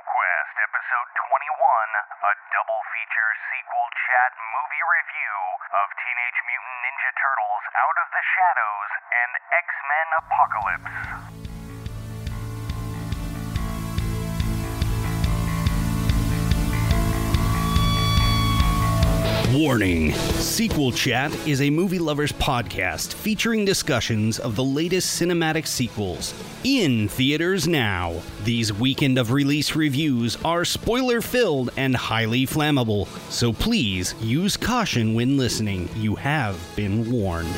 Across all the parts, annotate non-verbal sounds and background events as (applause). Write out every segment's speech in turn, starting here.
Quest, Episode 21, a double feature sequel chat movie review of Teenage Mutant Ninja Turtles Out of the Shadows and X Men Apocalypse. Warning Sequel Chat is a movie lovers podcast featuring discussions of the latest cinematic sequels. In theaters now. These weekend of release reviews are spoiler filled and highly flammable, so please use caution when listening. You have been warned.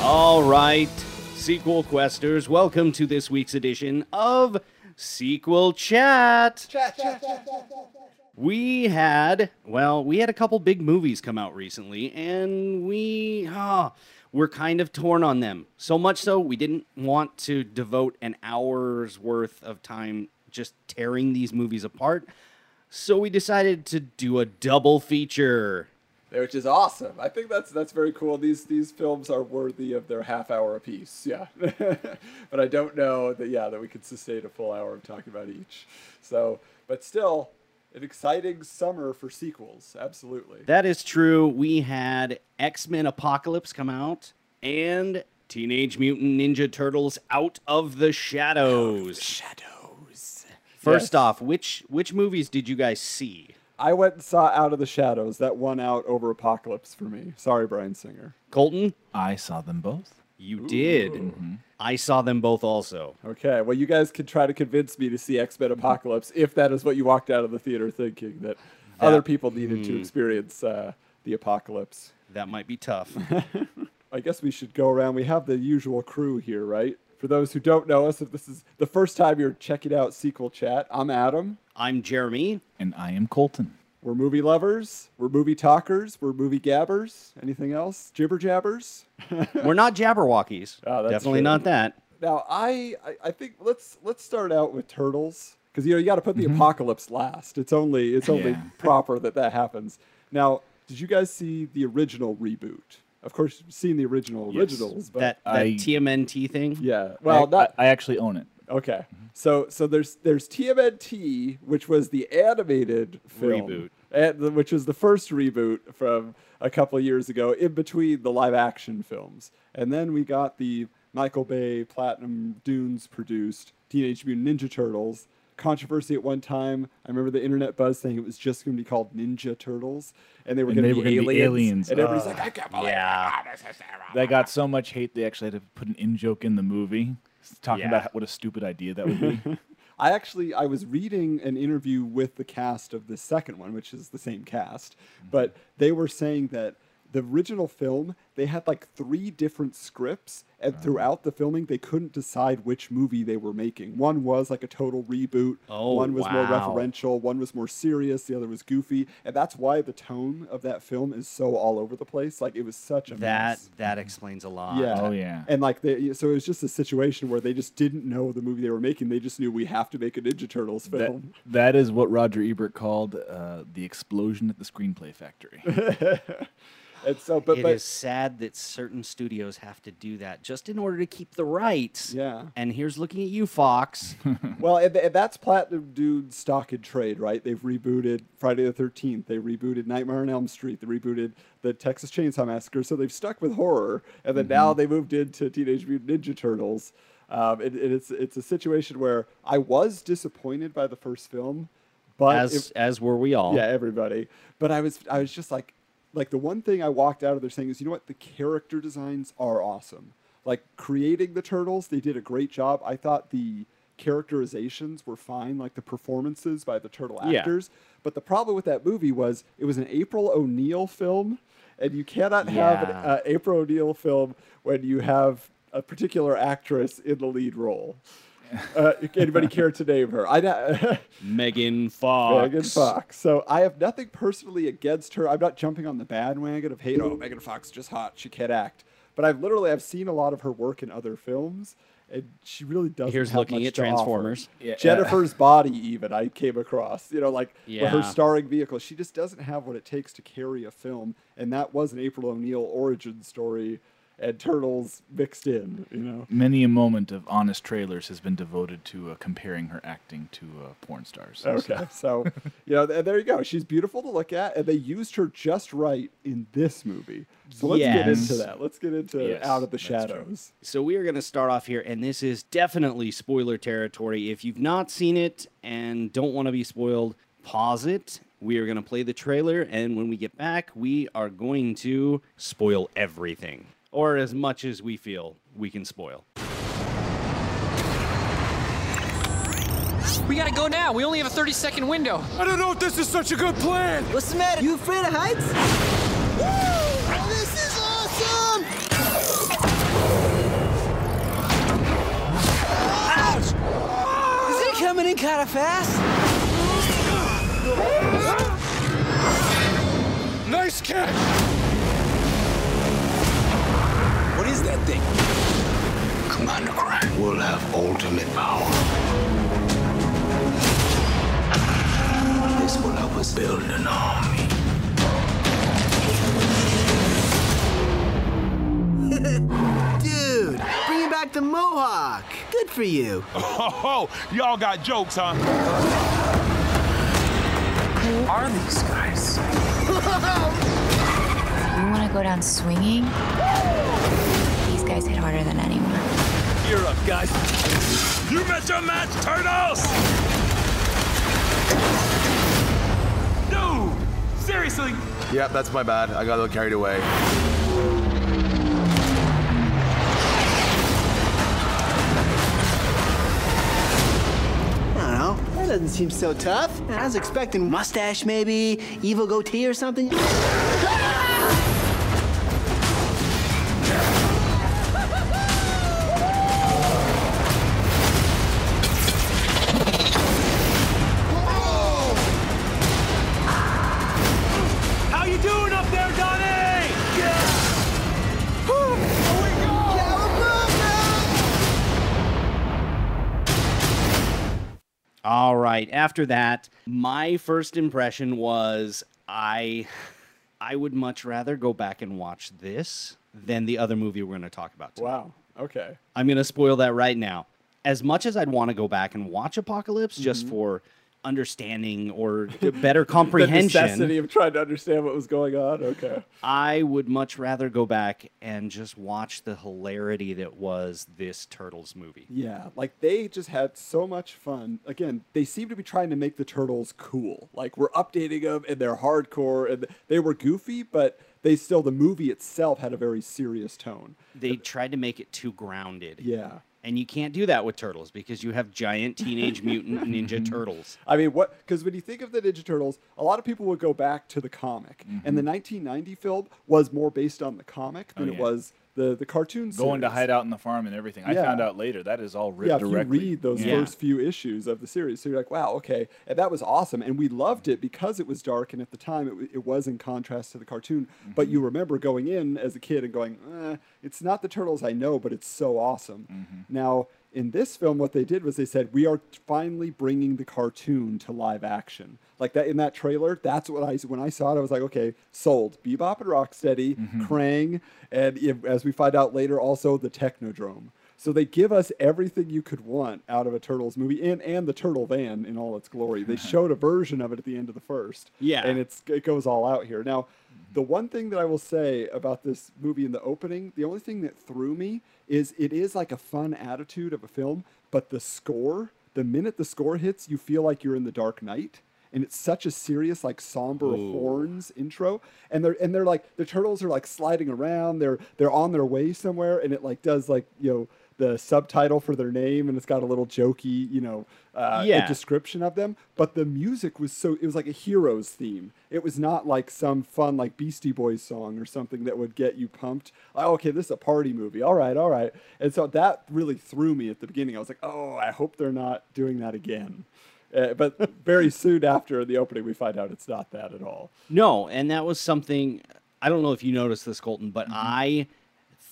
All right, sequel questers, welcome to this week's edition of Sequel Chat. We had, well, we had a couple big movies come out recently, and we, ah, we're kind of torn on them. So much so, we didn't want to devote an hour's worth of time just tearing these movies apart. So we decided to do a double feature. which is awesome. I think that's that's very cool. These these films are worthy of their half hour apiece. Yeah, (laughs) but I don't know that yeah that we could sustain a full hour of talking about each. So, but still, an exciting summer for sequels. Absolutely. That is true. We had X Men Apocalypse come out and Teenage Mutant Ninja Turtles Out of the Shadows. Of the Shadows. First Yes. off, which which movies did you guys see? I went and saw Out of the Shadows. That won out over Apocalypse for me. Sorry, Bryan Singer. Colton, I saw them both. You did. I saw them both also. Okay, well, you guys can try to convince me to see X Men Apocalypse if that is what you walked out of the theater thinking that, other people needed to experience uh, the apocalypse. That might be tough. (laughs) I guess we should go around. We have the usual crew here, right? For those who don't know us, if this is the first time you're checking out Sequel Chat, I'm Adam. I'm Jeremy. And I am Colton. We're movie lovers. We're movie talkers. We're movie gabbers. Anything else? Jibber jabbers. (laughs) We're not Jabberwockies. Oh, that's Definitely true. not that. Now, I, I I think let's let's start out with turtles because you know you got to put the mm-hmm. apocalypse last. It's only it's only Yeah. (laughs) proper that that happens. Now, did you guys see the original reboot? Of course, you've seen the original originals, but That that I- TMNT thing. yeah. Well, I, not I, I actually own it. Okay. Mm-hmm. So so there's there's TMNT, which was the animated film Reboot. and the- which was the first reboot from a couple of years ago, in between the live action films, and then we got the Michael Bay Platinum Dunes produced Teenage Mutant Ninja Turtles. Controversy at one time. I remember the internet buzz saying it was just going to be called Ninja Turtles, and they were going to be aliens. And everybody's like, I can't believe Yeah. That got so much hate they actually had to put an in joke in the movie, talking Yeah. about what a stupid idea that would be. (laughs) I actually I was reading an interview with the cast of the second one, which is the same cast, mm-hmm. but they were saying that the original film they had like three different scripts, and throughout the filming they couldn't decide which movie they were making. One was like a total reboot. Oh, one was more referential. One was more serious. The other was goofy, and that's why the tone of that film is so all over the place. Like it was such a That mess. that explains a lot. Yeah. Oh, yeah. And like they, so it was just a situation where they just didn't know the movie they were making. They just knew we have to make a Ninja Turtles that, film. that is what Roger Ebert called uh, the explosion at the screenplay factory. (laughs) And so, but It but is sad that certain studios have to do that just in order to keep the rights. Yeah. And here's looking at you, Fox. (laughs) well, and, and that's Platinum Dunes' stock and trade, right? They've rebooted Friday the Thirteenth. They rebooted Nightmare on Elm Street. They rebooted the Texas Chainsaw Massacre. So they've stuck with horror, and then now they moved into Teenage Mutant Ninja Turtles. Um, and, and it's it's a situation where I was disappointed by the first film, but as it- as were we all. yeah, everybody. But I was I was just like like the one thing I walked out of there saying is, you know what, the character designs are awesome. Like creating the turtles, they did a great job. I thought the characterizations were fine, like the performances by the turtle Yeah. actors. But the problem with that movie was it was an April O'Neil film, and you cannot have an uh, April O'Neil film when you have a particular actress in the lead role. Uh, anybody care to name her? I (laughs) Megan Fox. Megan Fox. So I have nothing personally against her. I'm not jumping on the bandwagon of hate. Oh, Megan Fox is just hot. She can't act. But I've literally I've seen a lot of her work in other films, and she really doesn't. Here's have looking much at to. Transformers. Yeah, Jennifer's body, even I came across. You know, like Yeah. her starring vehicle, she just doesn't have what it takes to carry a film. And that was an April O'Neil origin story. And turtles mixed in. You know. Many a moment of honest trailers has been devoted to uh, comparing her acting to uh, porn stars. Okay, so (laughs) you know, th- there you go. She's beautiful to look at, and they used her just right in this movie. So let's get into that. Let's get into Yes, Out of the that's true. Shadows. So we are going to start off here, and this is definitely spoiler territory. If you've not seen it and don't want to be spoiled, pause it. We are going to play the trailer, and when we get back, we are going to spoil everything, or as much as we feel we can spoil. We gotta go now. We only have a 30 second window. I don't know if this is such a good plan. What's the matter? You afraid of heights? Woo! This is awesome! Ouch! Is it coming in kind of fast? Nice catch. Commander Krang will have ultimate power. This will help us build an army. (laughs) Dude, bringing back the mohawk. Good for you. Oh, (laughs) y'all got jokes, huh? Who are these guys? (laughs) You want to go down swinging? These guys hit harder than anyone. You're up, guys. You met your match, turtles. Dude, seriously. Yep, that's my bad. I got a little carried away. I don't know. That doesn't seem so tough. I was expecting mustache, maybe, evil goatee or something. All right. After that, my first impression was I I would much rather go back and watch this than the other movie we're going to talk about. Today. Wow. Okay. I'm going to spoil that right now. As much as I'd want to go back and watch Apocalypse just mm-hmm. for understanding or (laughs) better comprehension. The necessity of trying to understand what was going on. Okay. I would much rather go back and just watch the hilarity that was this Turtles movie. Yeah, like they just had so much fun. Again, they seem to be trying to make the turtles cool. Like we're updating them and they're hardcore and they were goofy, but they still the movie itself had a very serious tone. They tried to make it too grounded. Yeah. And you can't do that with turtles because you have giant teenage (laughs) mutant ninja mm-hmm. turtles. I mean, what? Because when you think of the Ninja Turtles, a lot of people would go back to the comic, and the mm-hmm. 1990 film was more based on the comic than Oh, it was the the cartoon. Going to hide out in the farm and everything. I found out later that is all written yeah, if directly. you read those Yeah. first few issues of the series, so you're like, wow, okay, and that was awesome, and we loved it because it was dark, and at the time it, w- it was in contrast to the cartoon. But Mm-hmm. you remember going in as a kid and going, eh, it's not the turtles I know, but it's so awesome. Mm-hmm. Now in this film, what they did was they said we are finally bringing the cartoon to live action. Like that in that trailer, that's what I when I saw it, I was like, okay, sold. Bebop and Rocksteady, Mm-hmm. Krang, and if, as we find out later, also the Technodrome. So they give us everything you could want out of a Turtles movie and, and the Turtle Van in all its glory. They (laughs) showed a version of it at the end of the first. Yeah. And it's it goes all out here. Now, the one thing that I will say about this movie in the opening, the only thing that threw me is it is like a fun attitude of a film, but the score, the minute the score hits, you feel like you're in the Dark Knight. And it's such a serious, like somber horns intro, and they're and they're like the turtles are like sliding around. They're they're on their way somewhere, and it like does like you know the subtitle for their name, and it's got a little jokey you know uh, Yeah. description of them. But the music was so it was like a hero's theme. It was not like some fun like Beastie Boys song or something that would get you pumped. Oh, okay, this is a party movie. All right, all right. And so that really threw me at the beginning. I was like, oh, I hope they're not doing that again. Uh, but very soon after the opening, we find out it's not that at all. No, and that was something I don't know if you noticed this, Colton, but I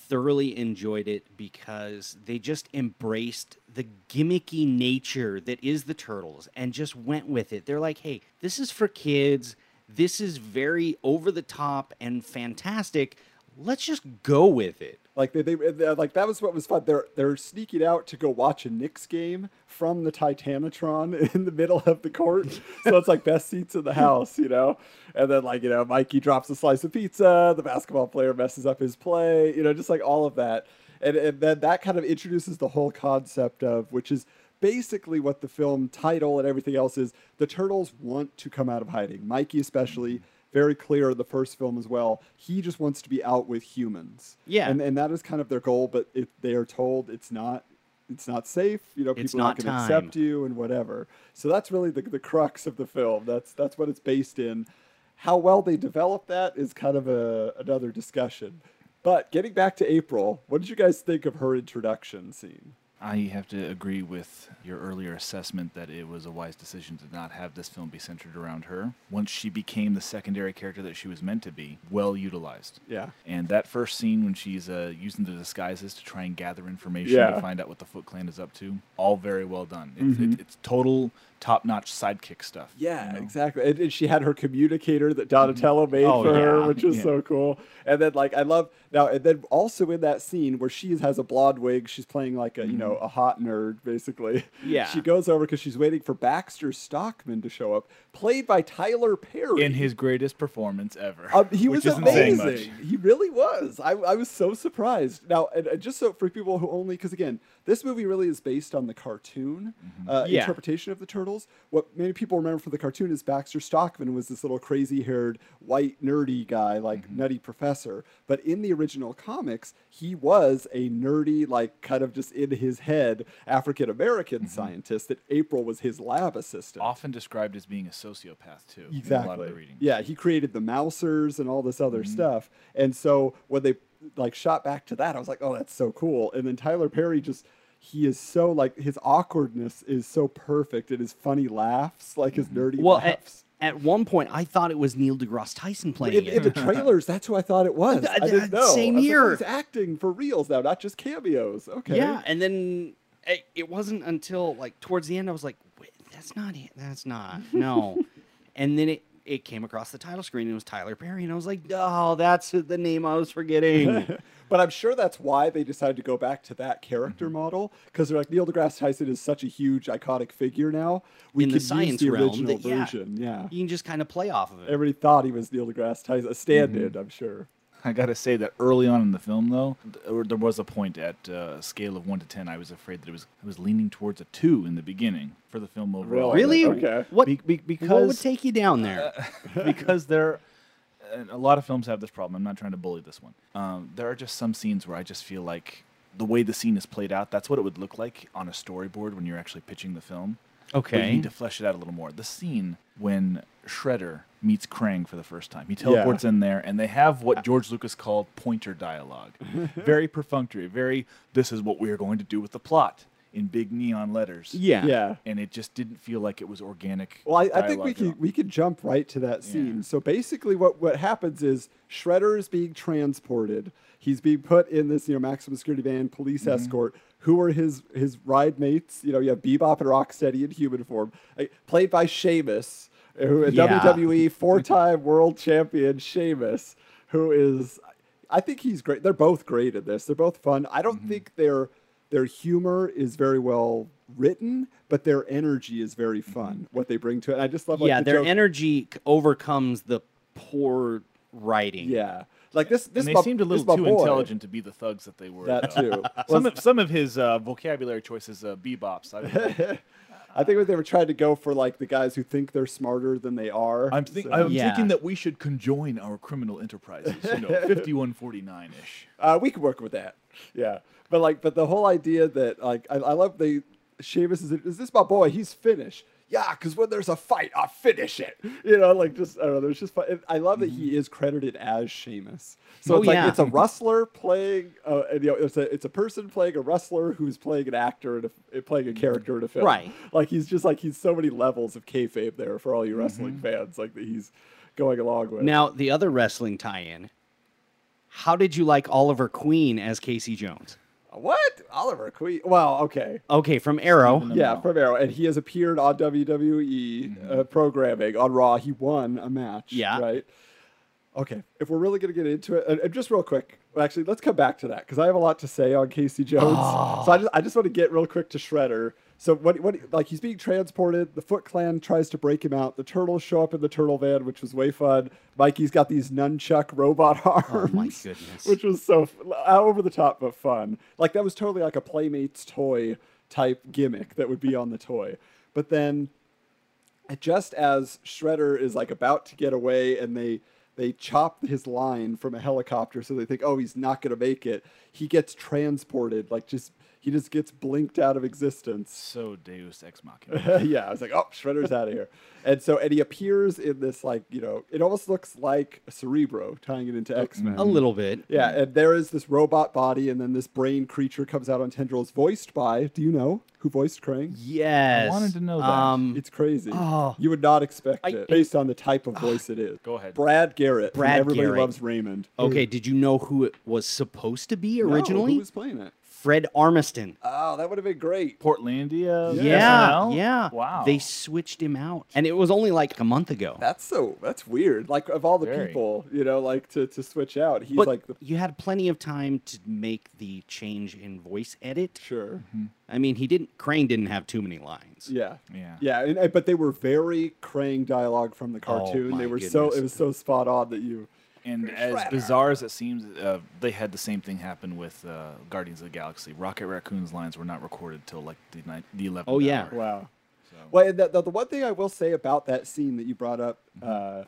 thoroughly enjoyed it because they just embraced the gimmicky nature that is the turtles and just went with it. They're like, hey, this is for kids. This is very over the top and fantastic. Let's just go with it. Like they, they, like that was what was fun. They're they're sneaking out to go watch a Knicks game from the Titanatron (laughs) in the middle of the court. so it's like best seats in the house, you know. And then like you know, Mikey drops a slice of pizza. The basketball player messes up his play. You know, just like all of that. And and then that kind of introduces the whole concept of which is basically what the film title and everything else is. The turtles want to come out of hiding. Mikey especially very clear in the first film as well. He just wants to be out with humans. Yeah. And and that is kind of their goal, but if they are told it's not it's not safe, you know, people It's are not not going to accept you and whatever. So that's really the, the crux of the film. That's that's what it's based in. How well they develop that is kind of a another discussion. But getting back to April, what did you guys think of her introduction scene? I have to agree with your earlier assessment that it was a wise decision to not have this film be centered around her. Once she became the secondary character that she was meant to be, well utilized. Yeah. And that first scene when she's uh, using the disguises to try and gather information Yeah. to find out what the Foot Clan is up to, all very well done. It's, Mhm. it, it's total top-notch sidekick stuff. Yeah, exactly. And, and she had her communicator that Donatello mm-hmm. made Oh, for her, which was Yeah. so cool. And then like I love now, and then also in that scene where she has a blonde wig, she's playing like a you know mm-hmm. a hot nerd basically. Yeah. She goes over because she's waiting for Baxter Stockman to show up, played by Tyler Perry. In his greatest performance ever. Um, he was isn't saying much. amazing. He really was. I, I was so surprised. Now, and, and just so for people who only, because again, this movie really is based on the cartoon Mm-hmm. uh, Yeah. interpretation of the turtles. What many people remember from the cartoon is Baxter Stockman was this little crazy-haired, white, nerdy guy, like Mm-hmm. nutty professor. But in the original comics, he was a nerdy, like kind of just in his head African American Mm-hmm. scientist. That April was his lab assistant. Often described as being a sociopath too. in a lot Exactly. of the reading. Yeah, he created the Mousers and all this other Mm-hmm. stuff. And so when they like shot back to that, I was like, oh, that's so cool. And then Tyler Perry just he is so like his awkwardness is so perfect and his funny laughs, like his nerdy Well, at, laughs. at one point, I thought it was Neil deGrasse Tyson playing In, it. in the (laughs) trailers, that's who I thought it was. I didn't know. same I was like, oh, here. he's acting for reals now, not just cameos. Okay. Yeah, and then it, it wasn't until like towards the end I was like, Wait, "That's not it. That's not (laughs) no." and then it it came across the title screen and it was Tyler Perry, and I was like, "Oh, that's the name I was forgetting." (laughs) but I'm sure that's why they decided to go back to that character Mm-hmm. model because they're like Neil deGrasse Tyson is such a huge iconic figure now. We In the could use science the realm, original that- yeah. version. Yeah. you can just kind of play off of it. Everybody thought he was Neil deGrasse Tyson, a stand-in, Mm-hmm. I'm sure. (laughs) I gotta say that early on in the film, though, there was a point at uh, a scale of one to ten. I was afraid that it was I was leaning towards a two in the beginning for the film overall. Really? Okay. What? Be- be- because what would take you down there? (laughs) because there, a lot of films have this problem. I'm not trying to bully this one. Um, there are just some scenes where I just feel like the way the scene is played out, that's what it would look like on a storyboard when you're actually pitching the film. But Okay. you need to flesh it out a little more. The scene when Shredder meets Krang for the first time, he teleports in there, and they have what George Lucas called pointer dialogue. (laughs) very perfunctory, very, this is what we are going to do with the plot in big neon letters. yeah. Yeah. And it just didn't feel like it was organic. Well, I, I think we dialogue at all. can we can jump right to that scene. So basically, what what happens is Shredder is being transported. He's being put in this you know maximum security van, police Mm-hmm. escort. Who are his his ride mates? You know, you have Bebop and Rocksteady in human form, played by Sheamus, who a Yeah. WWE four time world champion Sheamus, who is. I think he's great. They're both great at this. They're both fun. I don't Mm-hmm. think their their humor is very well written, but their energy is very fun. What they bring to it. I just love like yeah, the their joke- energy overcomes the poor writing. Yeah, like this. This and they my- seemed a little too boy. intelligent to be the thugs that they were. That though. too. (laughs) some of some of his uh, vocabulary choices, uh, bebops. I, don't know. (laughs) I think they were trying to go for like the guys who think they're smarter than they are. I'm, think, So- I'm Yeah. thinking that we should conjoin our criminal enterprises. You know, (laughs) 5149 ish. Uh, we could work with that. Yeah, but like, but the whole idea that like, I, I love the Sheamus is is this my boy? He's Finnish. Yeah, because when there's a fight, I finish it. You know, like just I don't know. There's just fun. I love that he is credited as Sheamus. So Oh, it's like yeah. it's a wrestler playing, uh, and, you know, it's a it's a person playing a wrestler who's playing an actor and a, playing a character in a film. Right. Like he's just like he's so many levels of kayfabe there for all you wrestling Mm-hmm. fans. Like that he's going along with. Now, the other wrestling tie-in. How did you like Oliver Queen as Casey Jones? What Oliver Queen? Well, okay. Okay, from Arrow. Yeah, from Arrow, and he has appeared on WWE uh, programming on Raw. He won a match. Yeah. right. Okay, if we're really going to get into it, and, and just real quick, well, actually, let's come back to that because I have a lot to say on Casey Jones. So I just, I just want to get real quick to Shredder. So what, what, like he's being transported. The Foot Clan tries to break him out. The turtles show up in the turtle van, which was way fun. Mikey's got these nunchuck robot arms. (laughs) Oh my goodness. Which was so over the top but fun. Like that was totally like a Playmates toy type gimmick that would be on the toy. But then uh, just as Shredder is like about to get away and they they chop his line from a helicopter so they think oh he's not going to make it he gets transported like just he just gets blinked out of existence So Deus Ex Machina. (laughs) yeah i was like oh shredder's out of here and so and he appears in this like you know it almost looks like cerebro tying it into x-men A little bit. yeah and there is this robot body and then this brain creature comes out on tendrils voiced by do you know who voiced krang Yes. I wanted to know that. Um, it's crazy. Oh. You would not expect I- it based on the type of voice it is. Go ahead. Brad Garrett. Brad Everybody Garrett. loves Raymond. okay, did you know who it was supposed to be originally? No, originally? who was playing it? Fred Armisen. Oh, that would have been great. Portlandia. Yeah, SNL? yeah. Wow. They switched him out, and it was only like a month ago. That's so. That's weird. Like of all the Very. people, you know, like to, to switch out, he's but like the you had plenty of time to make the change in voice edit. sure. Mm-hmm. I mean, he didn't. Krang didn't have too many lines. Yeah. Yeah. Yeah, and, and- but they were very Krang dialogue from the oh cartoon. Oh my they were so it was so spot on that you And as bizarre as it seems, uh, they had the same thing happen with uh, Guardians of the Galaxy. Rocket Raccoon's lines were not recorded till like the ni- the 11th Oh, yeah. hour. Wow. Well, and the, the, the one thing I will say about that scene that you brought up, uh,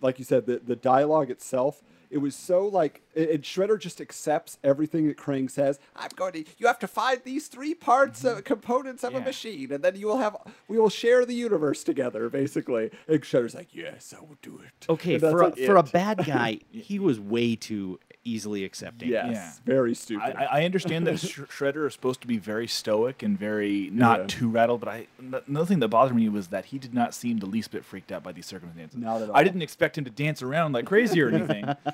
like you said, the, the dialogue itself, it was so like, and Shredder just accepts everything that Krang says. I'm going to, you have to find these three parts, uh, components of a machine, and then you will have, we will share the universe together, basically. And Shredder's like, yes, I will do it. Okay, for a, like for a bad guy, (laughs) he was way too easily accepting. Yes, Yeah. very stupid. I I understand that Sh- Shredder is supposed to be very stoic and very not Yeah. too rattled, but I n- another thing that bothered me was that he did not seem the least bit freaked out by these circumstances. Not at I didn't expect him to dance around like crazy or anything. (laughs)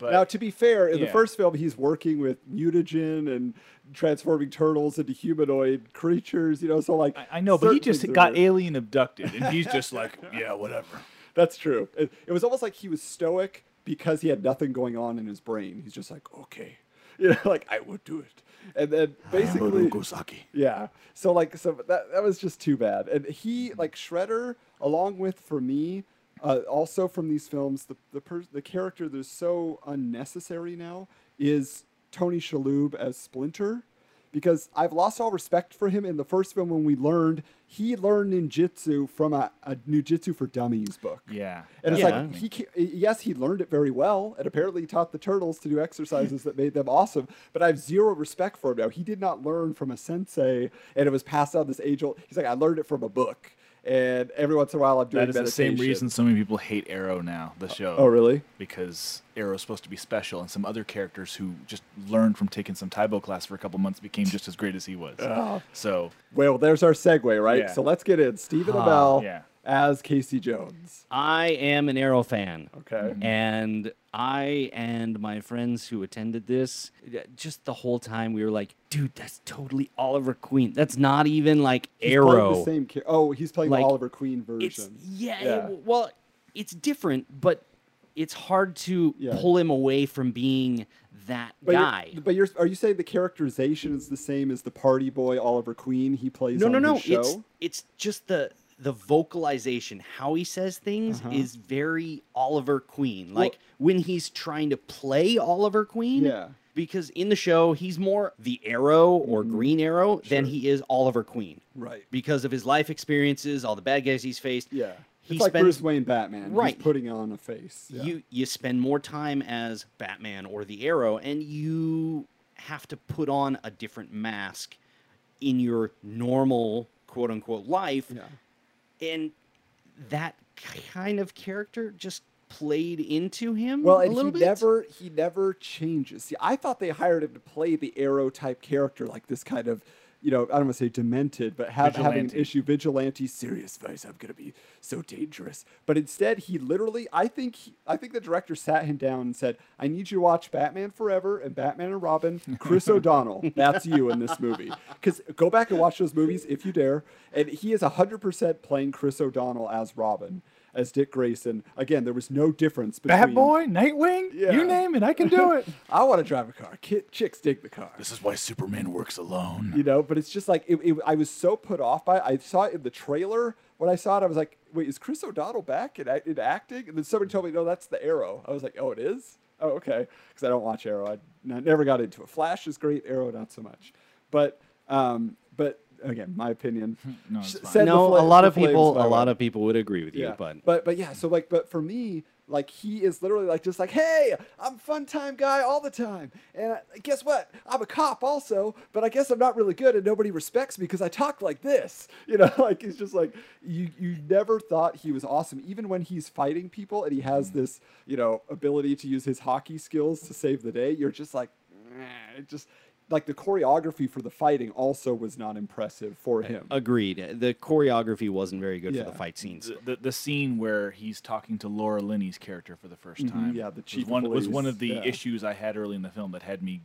But now, to be fair, in the first film, he's working with mutagen and transforming turtles into humanoid creatures. You know, so like I, I know, but he just things are got weird. alien abducted, and he's just like, (laughs) yeah, whatever. That's true. It, it was almost like he was stoic because he had nothing going on in his brain. He's just like, okay, (laughs) you know, like I would do it, and then basically, yeah. So like, so that that was just too bad. And he like Shredder, along with for me, uh, also from these films, the the per- the character that's so unnecessary now is Tony Shalhoub as Splinter. Because I've lost all respect for him in the first film when we learned he learned ninjutsu from a, a Ninjutsu for Dummies book. Yeah. And it's Yeah. like he yes, he learned it very well, and apparently taught the turtles to do exercises that made them awesome. But I have zero respect for him now. He did not learn from a sensei, and it was passed on this age old. He's like, I learned it from a book, and every once in a while I'm doing That is the same reason so many people hate Arrow now, the oh, show. Oh, really? Because Arrow Arrow's supposed to be special, and some other characters who just learned from taking some Tae Bo class for a couple months became just as great as he was. Ah. So Well, there's our segue, right? Yeah. So let's get in. Stephen ah, Amell yeah. As Casey Jones. I am an Arrow fan. Okay. Mm-hmm. And I and my friends who attended this, just the whole time we were like, dude, that's totally Oliver Queen. That's not even like He's Arrow. The same. Ca- oh, he's playing Like, the Oliver Queen It's version. yeah, Yeah. it- well, it's different, but it's hard to Yeah. pull him away from being that But guy. You're, but you're are you saying the characterization is the same as the party boy Oliver Queen he plays No, on no, no. his show? It's it's just the the vocalization, how he says things Uh-huh. is very Oliver Queen. Like when he's trying to play Oliver Queen. Yeah. Because in the show, he's more the Arrow or Green Arrow than he is Oliver Queen. Mm-hmm. Right. Because of his life experiences, all the bad guys he's faced. Yeah. He it's like spends Bruce Wayne Batman. Right. He's putting on a face. Yeah. you you spend more time as Batman or the Arrow, and you have to put on a different mask in your normal quote unquote life, yeah. And that kind of character just played into him Well, a and he bit. never he never changes. See, I thought they hired him to play the Arrow type character, like this kind of, you know, I don't want to say demented, but have, having an issue, vigilante, serious face. I'm gonna be so dangerous. But instead, he literally, I think, he, I think the director sat him down and said, "I need you to watch Batman Forever and Batman and Robin. Chris (laughs) O'Donnell, that's you in this movie. Because go back and watch those movies if you dare, and he is hundred percent playing Chris O'Donnell as Robin." As Dick Grayson. Again, there was no difference between Bat Boy, Nightwing, Yeah. you name it, I can do it. (laughs) I want to drive a car. Kid, chicks dig the car. this is why Superman works alone. you know but it's just like it, it, i was so put off by it i saw it in the trailer when i saw it i was like wait is chris o'donnell back in, in acting and then somebody told me no that's the arrow i was like oh it is oh okay because i don't watch arrow I never got into it flash is great arrow not so much but um but again my opinion (laughs) No, it's fine. no, fla- a lot of people, a lot way. of people would agree with you, Yeah. but but but yeah, so like but for me, like he is literally like just like, hey, I'm a fun time guy all the time, and I, guess what? I'm a cop also, but I guess I'm not really good, and nobody respects me because I talk like this, (laughs) you know. (laughs) Like he's just like you you never thought he was awesome, even when he's fighting people and he has mm. this you know ability to use his hockey skills to save the day. You're just like, "Meh," it just. Like the choreography for the fighting also was not impressive for him. agreed. The choreography wasn't very good Yeah. for the fight scenes. The, the, the scene where he's talking to Laura Linney's character for the 1st time. Mm-hmm. yeah, the was chief of one was one of the yeah. issues I had early in the film that had me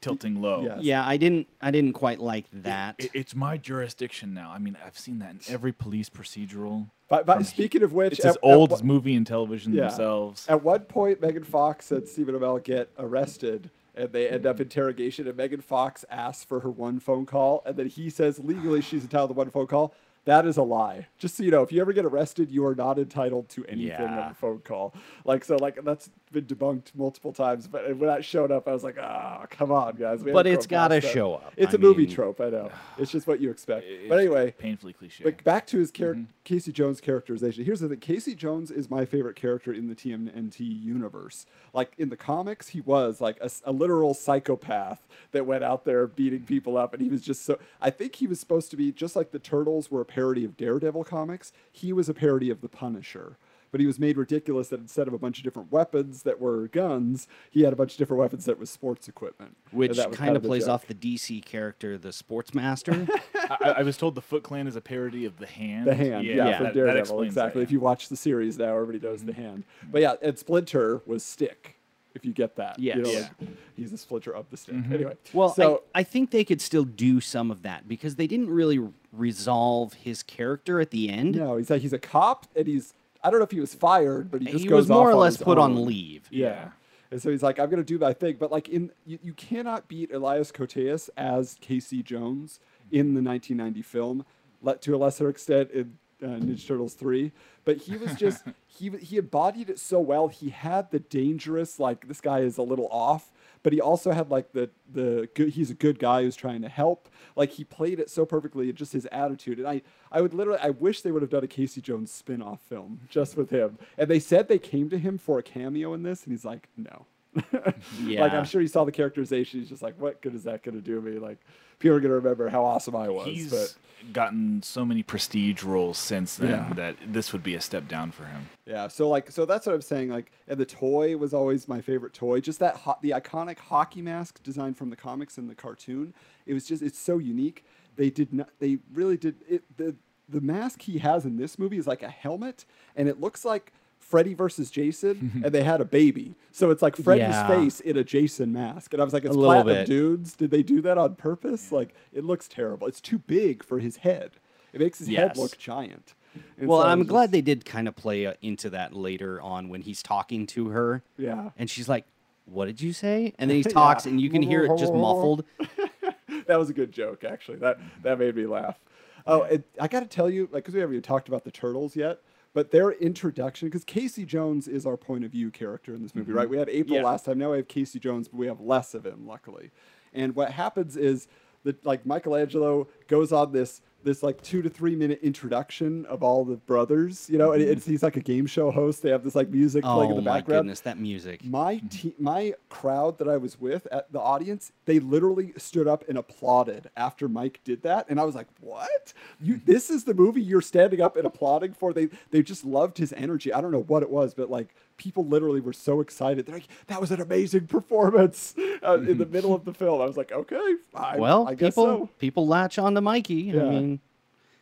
tilting low. Yes. Yeah, I didn't, I didn't quite like that. It- it's my jurisdiction now. I mean, I've seen that in every police procedural. But, but from- speaking of which, it's as at- at old as movie and television Yeah. themselves. At one point, Megan Fox and Stephen Amell get arrested, and they end up interrogation. And Megan Fox asks for her one phone call, and then he says legally she's entitled to one phone call. That is a lie. Just so you know, if you ever get arrested, you are not entitled to anything Yeah. on a phone call. Like so, like that's been debunked multiple times. But when that showed up, I was like, ah, come on, guys. we But it's gotta that." show up. It's I a movie trope. I know. (sighs) It's just what you expect. But anyway, painfully cliche. but back to his character, Casey Jones' characterization. Here's the thing: Casey Jones is my favorite character in the TMNT universe. Like in the comics, he was like a literal psychopath that went out there beating people up, and he was just so. I think he was supposed to be just like the Turtles were a parody of Daredevil comics. He was a parody of the Punisher. But he was made ridiculous that instead of a bunch of different weapons that were guns, he had a bunch of different weapons that was sports equipment. Which that was kind of the plays joke. off the DC character, the Sportsmaster. (laughs) I, I was told the Foot Clan is a parody of the Hand. The hand, yeah, that- from that Daredevil, explains exactly. that, If you watch the series now, everybody knows the hand. But yeah, and Splinter was Stick. If you get that, you know, Yes. like, he's a splinter of the stick. Mm-hmm. Anyway, Well, so I, I think they could still do some of that because they didn't really resolve his character at the end. no, he's like he's a cop, and he's I don't know if he was fired, but he just he goes was more off or less put own. on leave. Yeah. And so he's like, I'm gonna do my thing, but like in you, you cannot beat Elias Koteas as Casey Jones in the 1990 film, let to a lesser extent in uh, Ninja Turtles 3. But he was just (laughs) he he embodied it so well. He had the dangerous like this guy is a little off, but he also had like the the good. He's a good guy who's trying to help. Like he played it so perfectly, and just his attitude. And I I would literally I wish they would have done a Casey Jones spin-off film just with him. And they said they came to him for a cameo in this, and he's like, no. (laughs) Like I'm sure he saw the characterization. He's just like, what good is that going to do me? Like people are going to remember how awesome I was. He's but gotten so many prestige roles since then Yeah. that this would be a step down for him. yeah, so like so that's what I'm saying. Like, and the toy was always my favorite toy. Just that ho- the iconic hockey mask designed from the comics and the cartoon. It was just it's so unique. They did not. They really did it. The the mask he has in this movie is like a helmet, and it looks like. Freddy versus Jason, (laughs) and they had a baby, so it's like Freddy's Yeah. face in a Jason mask, and I was like, "It's A platinum dudes. Did they do that on purpose? Like, it looks terrible. It's too big for his head. It makes his head look giant." And Well, so I'm it's glad they did kind of play uh, into that later on when he's talking to her. Yeah. And she's like, "What did you say?" And then he (laughs) talks, and you can hear it just muffled. (laughs) that was a good joke, actually. That that made me laugh. Oh, and I got to tell you, like, because we haven't even talked about the turtles yet, but their introduction, because Casey Jones is our point of view character in this movie, right? Mm-hmm. We had April Yeah. last time. Now we have Casey Jones, but we have less of him, luckily. And what happens is that, like, Michelangelo goes on this this like two to three minute introduction of all the brothers, you know, and mm-hmm. it's, he's like a game show host. They have this like music playing in the background. Oh my goodness, that music! My mm-hmm. te- my crowd that I was with at the audience, they literally stood up and applauded after Mike did that, and I was like, "What? You? Mm-hmm. This is the movie you're standing up and applauding for?" They they just loved his energy. I don't know what it was, but like people literally were so excited. They're like, "That was an amazing performance!" (laughs) Uh, in the middle of the film, I was like, "Okay, fine. well, I guess people so." people latch on to Mikey. Yeah. I mean,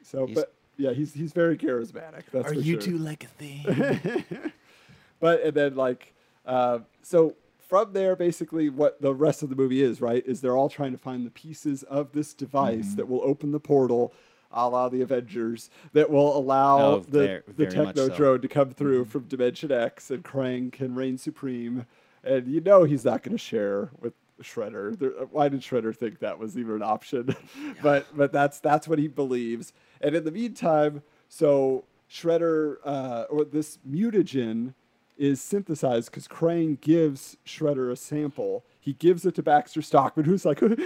So, but yeah, he's he's very charismatic. That's Are for you sure. two like a thing? (laughs) but and then like uh, so from there basically what the rest of the movie is right is they're all trying to find the pieces of this device that will open the portal a la the Avengers, that will allow Oh, the, ver- the very much techno so. drone to come through from Dimension X, and Krang can reign supreme. And you know he's not going to share with Shredder. There, why did Shredder think that was even an option? (laughs) but but that's that's what he believes. And in the meantime, so Shredder uh, or this mutagen is synthesized because Krang gives Shredder a sample. He gives it to Baxter Stockman, who's like, (laughs) dude,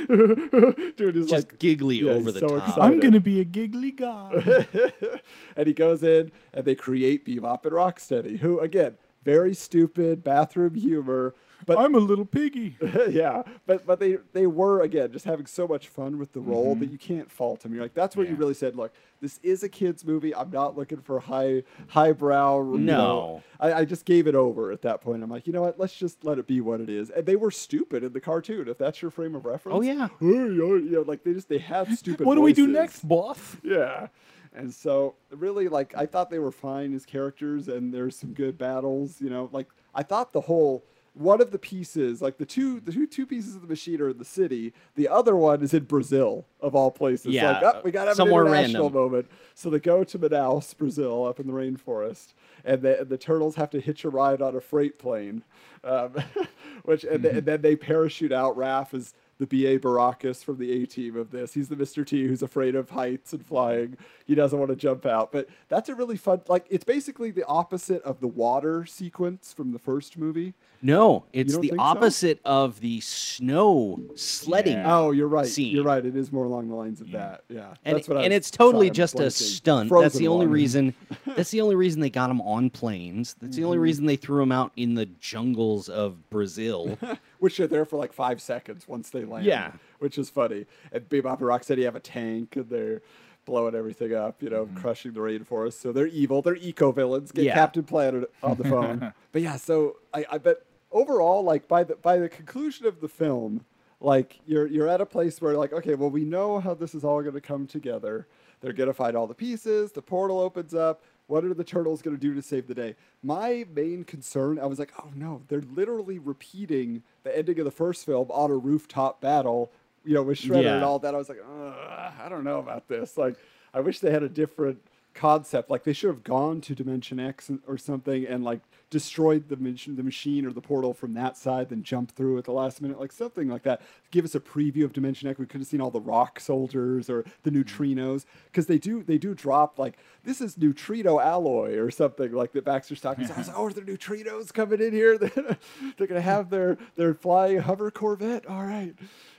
is Just like giggly yeah, over he's the so top. excited. I'm gonna be a giggly guy. (laughs) and he goes in and they create Bebop and Rocksteady, who again, very stupid bathroom humor. But I'm a little piggy. (laughs) yeah, but but they they were again just having so much fun with the role Mhm. that you can't fault them. You're like, that's where you really said, look, this is a kids movie. I'm not looking for high highbrow. you know." No. I, I just gave it over at that point. I'm like, you know what? Let's just let it be what it is. And they were stupid in the cartoon. If that's your frame of reference. Oh, yeah. you know, like they just they had stupid. what do we do next, boss? Yeah. And so really like I thought they were fine as characters and there's some good battles, you know, like I thought the whole one of the pieces, like the two the two two pieces of the machine are in the city. The other one is in Brazil, of all places. Yeah, like, oh, we gotta have somewhere an international random. moment. So they go to Manaus, Brazil, up in the rainforest, and the, the turtles have to hitch a ride on a freight plane. Um, (laughs) which and, Mm-hmm. and then they parachute out. Raph is the B.A. Baracus from the A team of this. He's the Mr. T who's afraid of heights and flying. He doesn't want to jump out. But that's a really fun, like, it's basically the opposite of the water sequence from the first movie. No, it's the think so? opposite of the snow sledding. Yeah. Oh, you're right. Scene. You're right. It is more along the lines of that. Yeah. And, that's what and it's totally sorry, just a stunt. that's Frozen the only water. reason. (laughs) That's the only reason they got him on planes. That's the only Mm-hmm. reason they threw him out in the jungles of Brazil. (laughs) which are there for like five seconds once they land. Yeah. which is funny. And Bebop and Rocksteady have a tank, and they're blowing everything up, you know, mm-hmm. crushing the rainforest. So they're evil. They're eco villains. Get Yeah. Captain Planet on the phone. (laughs) but yeah, so I, I bet overall, like by the by the conclusion of the film, like you're you're at a place where like, okay, well, we know how this is all going to come together. They're going to find all the pieces. The portal opens up. What are the turtles going to do to save the day? My main concern, I was like, oh no, they're literally repeating the ending of the first film on a rooftop battle, you know, with Shredder and all that. I was like, I don't know about this. Like, I wish they had a different concept. Like, they should have gone to Dimension X or something and like destroyed the machine, the machine or the portal from that side, then jump through at the last minute, like something like that. Give us a preview of Dimension X. We could have seen all the rock soldiers or the neutrinos because they do they do drop like this is neutrino alloy or something like that. Baxter Stockman says, (laughs) "Oh, are there neutrinos coming in here? (laughs) They're gonna have their their flying hover Corvette. All right,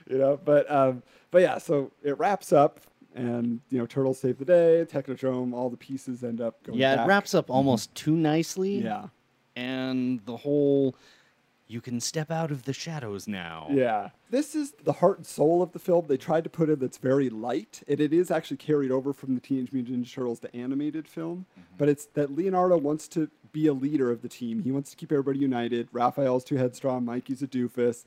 you know." But um, but yeah, so it wraps up. And you know, turtles save the day. Technodrome, all the pieces end up going. yeah, back. it wraps up almost too nicely. Yeah, and the whole you can step out of the shadows now. Yeah. This is the heart and soul of the film. They tried to put in that's very light, and it is actually carried over from the Teenage Mutant Ninja Turtles, the animated film. Mm-hmm. But it's that Leonardo wants to be a leader of the team. He wants to keep everybody united. Raphael's too headstrong. Mikey's a doofus.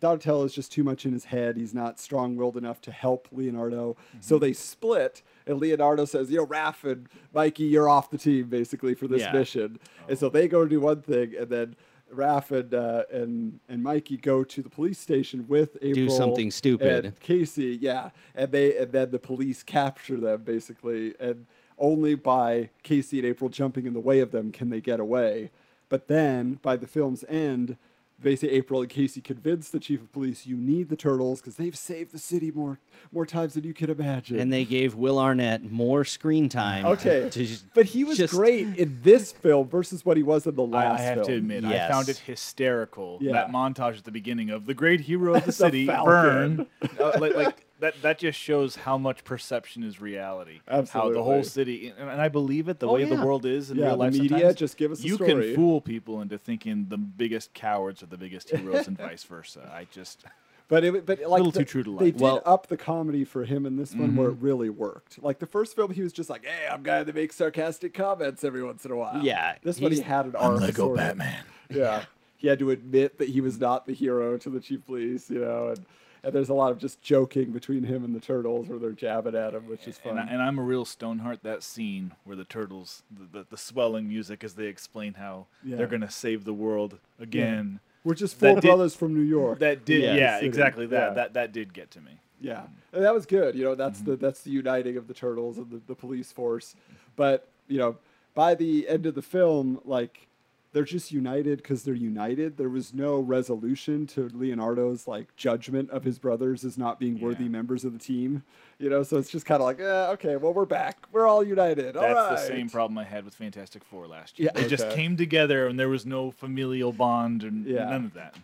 Donatello is just too much in his head. He's not strong-willed enough to help Leonardo. So they split, and Leonardo says, "You know, Raph and Mikey, you're off the team basically for this Yeah. mission." And so they go to do one thing, and then Raph and uh, and and Mikey go to the police station with April. Do something stupid. And Casey, yeah, and they and then the police capture them basically, and only by Casey and April jumping in the way of them can they get away. But then by the film's end, basically April and Casey convince the chief of police you need the turtles because they've saved the city more more times than you can imagine. And they gave Will Arnett more screen time. Okay, to just- but he was just- great in this film versus what he was in the last I have film. to admit, I found it hysterical. Yeah. That montage at the beginning of the great hero of the (laughs) The city, Falcon. Vern. (laughs) uh, like, like that, that just shows how much perception is reality. How the whole city, and, and I believe it, the Oh, way yeah. the world is in Yeah, real the media sometimes, just give us the You story. can fool people into thinking the biggest cowards are the biggest heroes, and vice versa. I just. But it, but like a Little the- too true to They did Well- up the comedy for him in this one where it Mhm. really worked. Like the first film, he was just like, "Hey, I'm a guy that makes sarcastic comments every once in a while." Yeah, this one he had an I'm arc. Lego sort of. Batman. Yeah, he had to admit that he was not the hero to the chief police. You know, and and there's a lot of just joking between him and the turtles where they're jabbing at him, which is fun. And, I, and I'm a real Stoneheart. That scene where the turtles, the, the, the swelling music as they explain how Yeah. they're going to save the world again. We're just That four did- brothers from New York. That did, Yeah. yeah, exactly that. Yeah. That that did get to me. Yeah, and that was good. You know, that's Mm-hmm. the that's the uniting of the turtles and the, the police force. But you know, by the end of the film, like they're just united because they're united. There was no resolution to Leonardo's like judgment of his brothers as not being worthy members of the team. You know, so it's just kind of like, eh, okay, well we're back. We're all united. all That's right. the same problem I had with Fantastic Four last year. Yeah, they just came together and there was no familial bond and Yeah. none of that.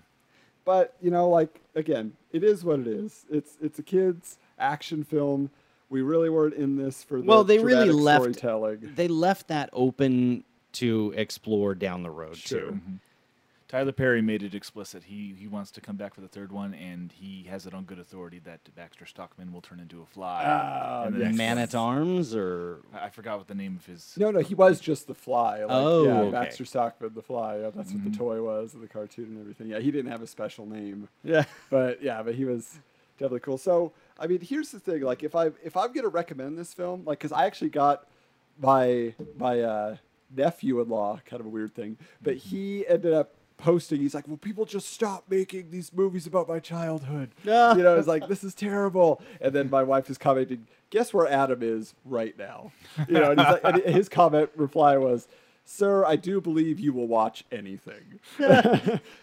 but you know like again it is what it is it's it's a kids action film we really weren't in this for the well, they really left storytelling they left that open to explore down the road Sure. too. Mm-hmm. Tyler Perry made it explicit. He he wants to come back for the third one, and he has it on good authority that Baxter Stockman will turn into a fly. Ah, the man at arms, or I I forgot what the name of his. no no he was just the fly like, Oh, yeah okay. baxter stockman the fly yeah, that's Mm-hmm. what the toy was the cartoon and everything yeah he didn't have a special name yeah. but yeah but he was definitely cool so i mean here's the thing like if i if i'm gonna recommend this film like because i actually got my my uh nephew-in-law kind of a weird thing but Mm-hmm. he ended up posting he's like will people just stop making these movies about my childhood (laughs) you know it's like this is terrible and then my wife is commenting guess where adam is right now you know and, he's like, and his comment reply was sir i do believe you will watch anything (laughs)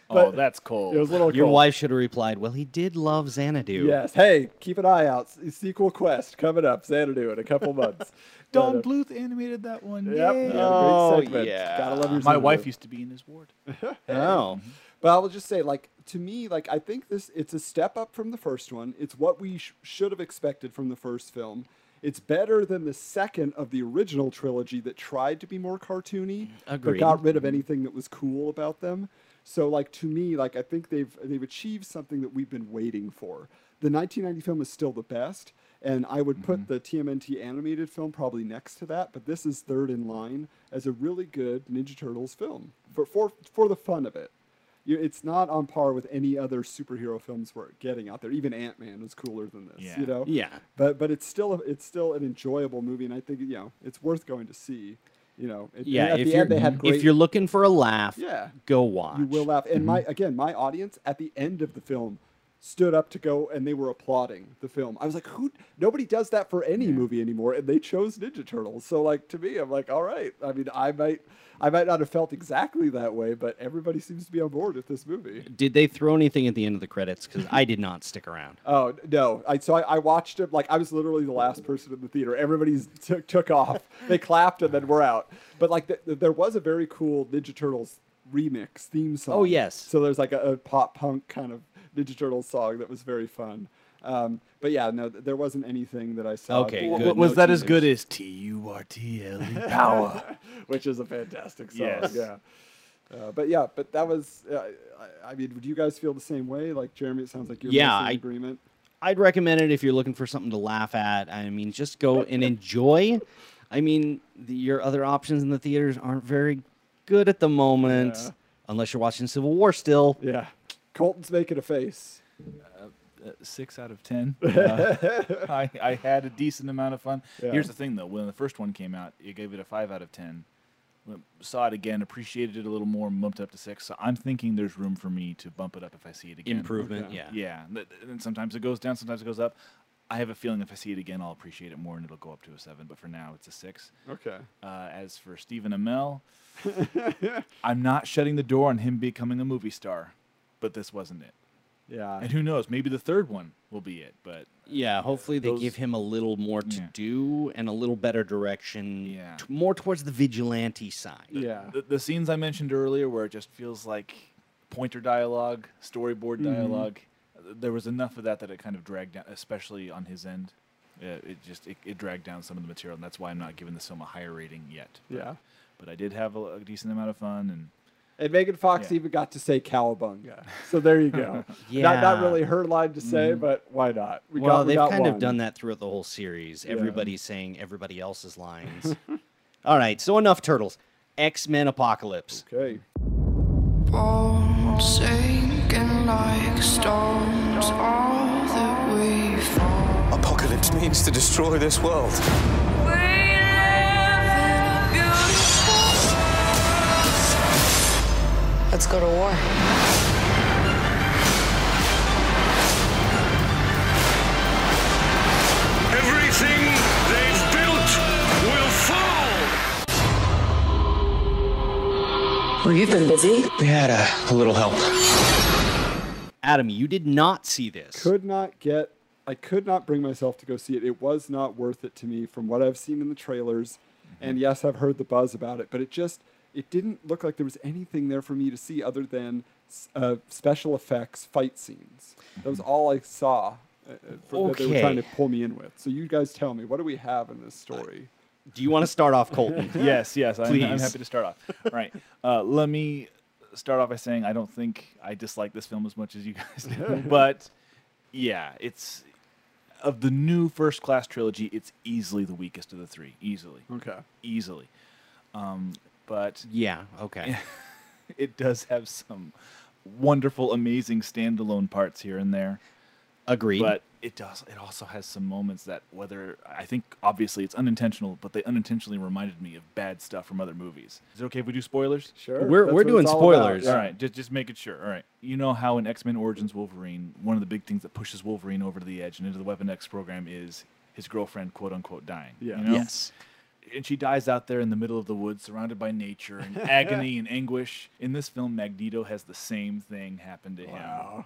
oh, that's cold. it was a little Your cold. wife should have replied, "Well, he did love Xanadu." Yes. Hey, keep an eye out. Sequel Quest coming up. Xanadu in a couple (laughs) months. Don Bluth animated that one. Yep. Yay. yeah, Oh, great yeah. Gotta love your My wife used to be in his ward. (laughs) Oh. oh. But I will just say, like to me, like I think this it's a step up from the first one. It's what we sh- should have expected from the first film. It's better than the second of the original trilogy that tried to be more cartoony, but got rid of anything that was cool about them. So, like to me, like I think they've they've achieved something that we've been waiting for. The 1990 film is still the best, and I would put mm-hmm. the TMNT animated film probably next to that. But this is third in line as a really good Ninja Turtles film for for for the fun of it. It's not on par with any other superhero films we're getting out there. Even Ant Man is cooler than this. Yeah. You know. Yeah. But but it's still a, it's still an enjoyable movie, and I think you know it's worth going to see. You know. It- Yeah, At if the you're end, they had great. if you're looking for a laugh, Yeah. go watch. You will laugh. And my mm-hmm. again, my audience at the end of the film stood up to go and they were applauding the film. I was like, who nobody does that for any movie anymore and they chose Ninja Turtles. So like to me, I'm like, all right. I mean, I might I might not have felt exactly that way, but everybody seems to be on board with this movie. Did they throw anything at the end of the credits? Because I did not stick around. Oh no! I so I, I watched it like I was literally the last person in the theater. Everybody's (laughs) took took off. They clapped and then we're out. But like th- th- there was a very cool Ninja Turtles remix theme song. Oh, yes. So there's like a, a pop punk kind of Ninja Turtles song that was very fun. Um, but yeah, no, there wasn't anything that I saw. Okay, good. was No that as good as T U R T L E (laughs) power? which is a fantastic song. Yes. Yeah. Uh, but yeah, but that was. Uh, I, I mean, do you guys feel the same way? Like Jeremy, it sounds like you're Yeah, in I- agreement. I'd recommend it if you're looking for something to laugh at. I mean, just go and enjoy. I mean, the, your other options in the theaters aren't very good at the moment, Yeah. unless you're watching Civil War still. Yeah. Colton's making a face. Uh, six out of ten. (laughs) Uh, I, I had a decent amount of fun. Yeah. Here's the thing, though. When the first one came out, you gave it a five out of ten. Saw it again, appreciated it a little more, bumped up to six. So I'm thinking there's room for me to bump it up if I see it again. Improvement, yeah. Yeah. th- And sometimes it goes down, sometimes it goes up. I have a feeling if I see it again, I'll appreciate it more, and it'll go up to a seven. But for now, it's a six. Okay. Uh, as for Stephen Amell, (laughs) I'm not shutting the door on him becoming a movie star, but this wasn't it. Yeah. And who knows? Maybe the third one will be it. But Yeah, hopefully they Those- give him a little more to Yeah. do and a little better direction. Yeah. t- more towards the vigilante side. Yeah. the, the scenes I mentioned earlier, where it just feels like pointer dialogue, storyboard Mm-hmm. dialogue, there was enough of that that it kind of dragged down, especially on his end. Uh, it just it, it dragged down some of the material, and that's why I'm not giving this film a higher rating yet. But, Yeah. but I did have a, a decent amount of fun, and And Megan Fox Yeah. even got to say cowabunga. So there you go. (laughs) Not, not really her line to say, mm-hmm. but why not? We well, got, we they've got kind of done that throughout the whole series. Yeah. Everybody's saying everybody else's lines. (laughs) All right, so enough turtles. X Men Apocalypse. Okay. Bones sinking like stones, all that we fall. Apocalypse means to destroy this world. Let's go to war. Everything they've built will fall. Well, you've been busy. We had a, a little help. Adam, you did not see this. Could not get. I could not bring myself to go see it. It was not worth it to me from what I've seen in the trailers. Mm-hmm. And yes, I've heard the buzz about it, but it just it didn't look like there was anything there for me to see other than uh, special effects fight scenes. That was all I saw uh, uh, for, that they were trying to pull me in with. So you guys tell me, what do we have in this story? Do you want to start off, Colton? (laughs) yes, yes. I'm, I'm happy to start off. All right. Uh, let me start off by saying I don't think I dislike this film as much as you guys do. (laughs) but yeah, it's of the new first class trilogy, it's easily the weakest of the three. Easily. Okay. Easily. Um, but Yeah, okay. (laughs) it does have some wonderful, amazing standalone parts here and there. Agreed. But it does. It also has some moments that, whether I think obviously it's unintentional, but they unintentionally reminded me of bad stuff from other movies. Is it okay if we do spoilers? Sure. We're- we're doing it's all about, spoilers. yeah. All right, just just making sure. All right, you know how in X Men Origins Wolverine, one of the big things that pushes Wolverine over to the edge and into the Weapon X program is his girlfriend, quote unquote, dying. Yeah. You know? Yes. And she dies out there in the middle of the woods, surrounded by nature and (laughs) agony and anguish. In this film, Magneto has the same thing happen to him.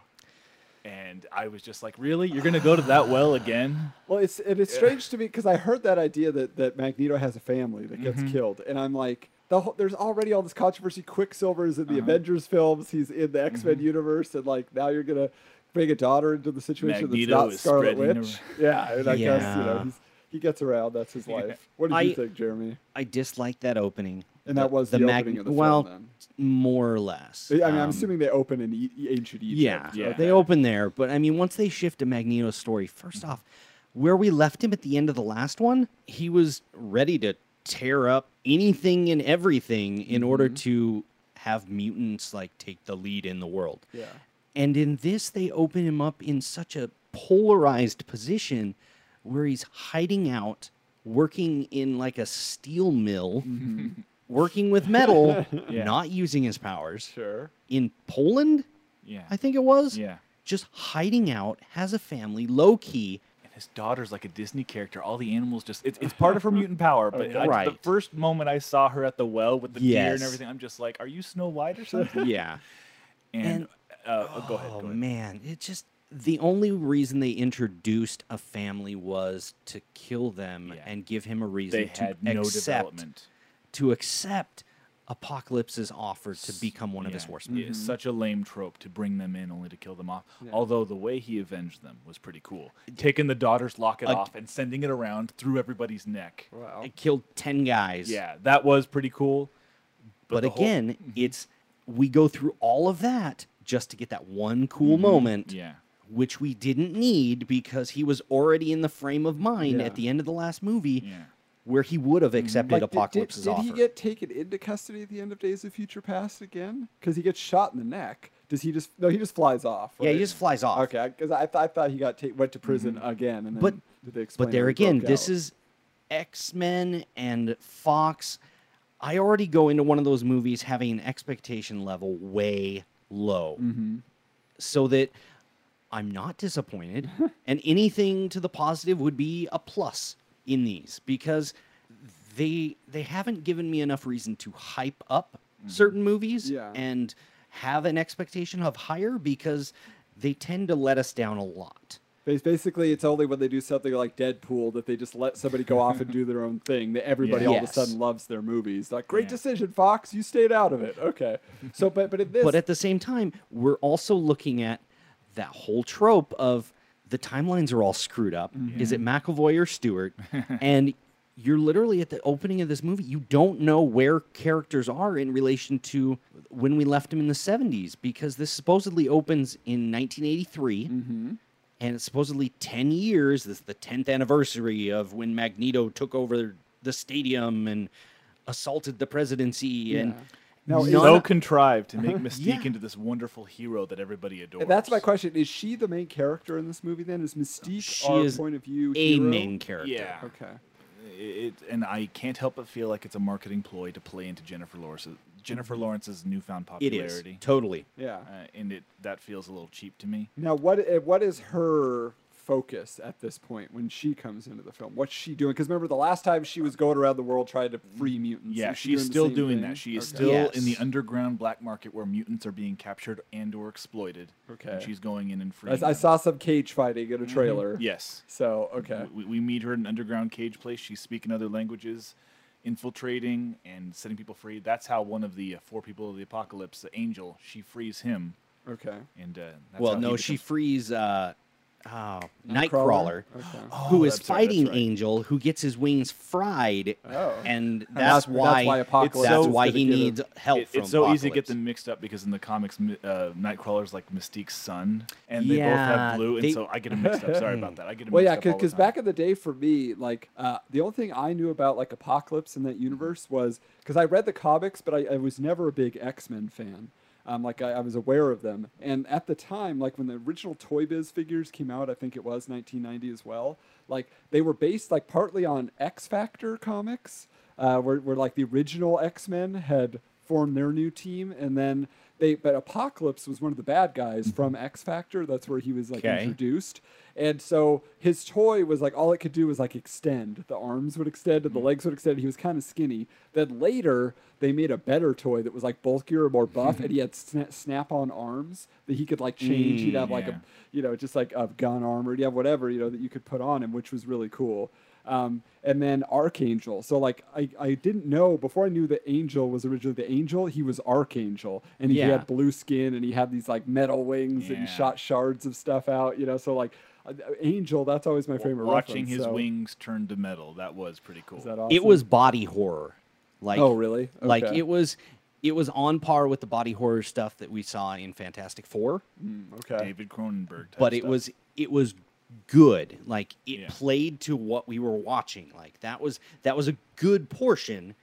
And I was just like, really? You're going to go to that well again? (sighs) Well, it's it is strange to me because I heard that idea that, that Magneto has a family that gets Mhm. killed, and I'm like, the whole, there's already all this controversy. Quicksilver is in the Uh-huh. Avengers films. He's in the X Men universe, and like now you're gonna bring a daughter into the situation Magneto that's not is Scarlet Witch. the- (laughs) Yeah, and I guess you know Yeah. he's, he gets around. That's his life. What did I- you think, Jeremy? I disliked that opening. And that was the opening of the film, well, then? more or less. I mean, I'm Um, assuming they open in e- ancient Egypt. Yeah, Yeah. they open there, but I mean, once they shift to Magneto's story, first off, where we left him at the end of the last one, he was ready to tear up anything and everything in order to have mutants like take the lead in the world. Yeah. And in this, they open him up in such a polarized position where he's hiding out, working in like a steel mill, working with metal, (laughs) Yeah. not using his powers. Sure. In Poland, Yeah. I think it was. Yeah. Just hiding out, has a family, low key. And his daughter's like a Disney character. All the animals just, it's, it's part of her mutant power. But Okay. I, the Right. first moment I saw her at the well with the deer and everything, I'm just like, are you Snow White or something? (laughs) Yeah. And, And- uh, oh, go ahead. Oh Go ahead. man, it just the only reason they introduced a family was to kill them Yeah. and give him a reason They to had no accept development. to accept Apocalypse's offer to become one of his Yeah, horsemen. It is such a lame trope to bring them in only to kill them off. Yeah. Although the way he avenged them was pretty cool. Taking the daughter's locket Ag- off and sending it around through everybody's neck. Wow. It killed ten guys. Yeah, that was pretty cool. But, the whole- again, it's we go through all of that just to get that one cool moment, Mm-hmm. Yeah. Which we didn't need because he was already in the frame of mind Yeah. at the end of the last movie Yeah. where he would have accepted Like, did- did, Apocalypse's did, offer. Did he get taken into custody at the end of Days of Future Past again? Because he gets shot in the neck. Does he just? No, he just flies off. Yeah, he just flies off. Okay, because I, th- I thought he got ta- went to prison again, and But- did they explain But there again, this out? is X Men and Fox. I already go into one of those movies having an expectation level way low, Mm-hmm. so that I'm not disappointed, (laughs) and anything to the positive would be a plus in these because they they haven't given me enough reason to hype up certain movies Mm-hmm. Yeah. and have an expectation of higher because they tend to let us down a lot. Basically, it's only when they do something like Deadpool that they just let somebody go off and do their own thing that everybody all of a sudden loves their movies. Like, great Yeah. decision, Fox. You stayed out of it. Okay. So, but but in this, But at the same time, we're also looking at that whole trope of the timelines are all screwed up. Mm-hmm. Is it McAvoy or Stewart? (laughs) and you're literally at the opening of this movie. You don't know where characters are in relation to when we left them in the 70s because this supposedly opens in 1983. Mm-hmm. And it's supposedly 10 years. This is the 10th anniversary of when Magneto took over the stadium and assaulted the presidency. And Now, is- none so of- contrived to make Mystique Yeah. into this wonderful hero that everybody adores. and that's my question: Is she the main character in this movie? Then is Mystique She our is point of view a hero? main character. Yeah. Okay. it, and I can't help but feel like it's a marketing ploy to play into Jennifer Lawrence's Jennifer Lawrence's newfound popularity. is totally. Yeah. uh, and it that feels a little cheap to me. Now, what uh, what is her focus at this point when she comes into the film? What's she doing? Because remember the last time she was going around the world trying to free mutants. Yeah, Is she she's doing still doing thing? that. She is Okay. still in the underground black market where mutants are being captured and or exploited. Okay. And she's going in and I, freeing. I them. saw some cage fighting in a trailer. Yes. So okay. We, we meet her in an underground cage place. She's speaking other languages, infiltrating and setting people free. That's how one of the uh, four people of the apocalypse, the angel, she frees him. Okay. And uh, that's well, how he no, she frees uh, oh, Nightcrawler? Nightcrawler, Okay. (gasps) who Oh, is that's right, fighting right. Angel, who gets his wings fried, Oh. and (laughs) that's- that's, that's why, why Apocalypse that's is why he get him. needs help It- from it's so easy to get them mixed up because in the comics, Mi- uh, Nightcrawler's like Mystique's son, and they both have blue, and they- so I get them mixed up. Sorry about that. I get them Well, yeah, up all the because back in the day for me, like uh, the only thing I knew about like Apocalypse in that universe was because I read the comics, but I, I was never a big X Men fan. Um, like I, I was aware of them, and at the time, like when the original Toy Biz figures came out, I think it was 1990 as well. Like they were based like partly on X Factor comics, uh, where, where like the original X Men had formed their new team, and then they but Apocalypse was one of the bad guys from X Factor. That's where he was like Okay. introduced. And so his toy was like all it could do was like extend. The arms would extend and the legs would extend. He was kind of skinny. Then later they made a better toy that was like bulkier, more buff, and he had sna- snap-on arms that he could like change. He'd Mm, have like yeah. a you know just like a gun arm or he'd have whatever you know that you could put on him, which was really cool. Um, and then Archangel. So like I, I didn't know before I knew that Angel was originally the Angel. He was Archangel, and he Yeah. had blue skin and he had these like metal wings and he shot shards of stuff out. You know, so like uh, Angel. That's always my favorite. Watching reference, his so- wings turn to metal, that was pretty cool. Is that awesome? It was body horror, like Oh, really? Like it was, it was on par with the body horror stuff that we saw in Fantastic Four. Mm, okay. David Cronenberg. Type but it stuff. was it was good like it Yeah. played to what we were watching like that was that was a good portion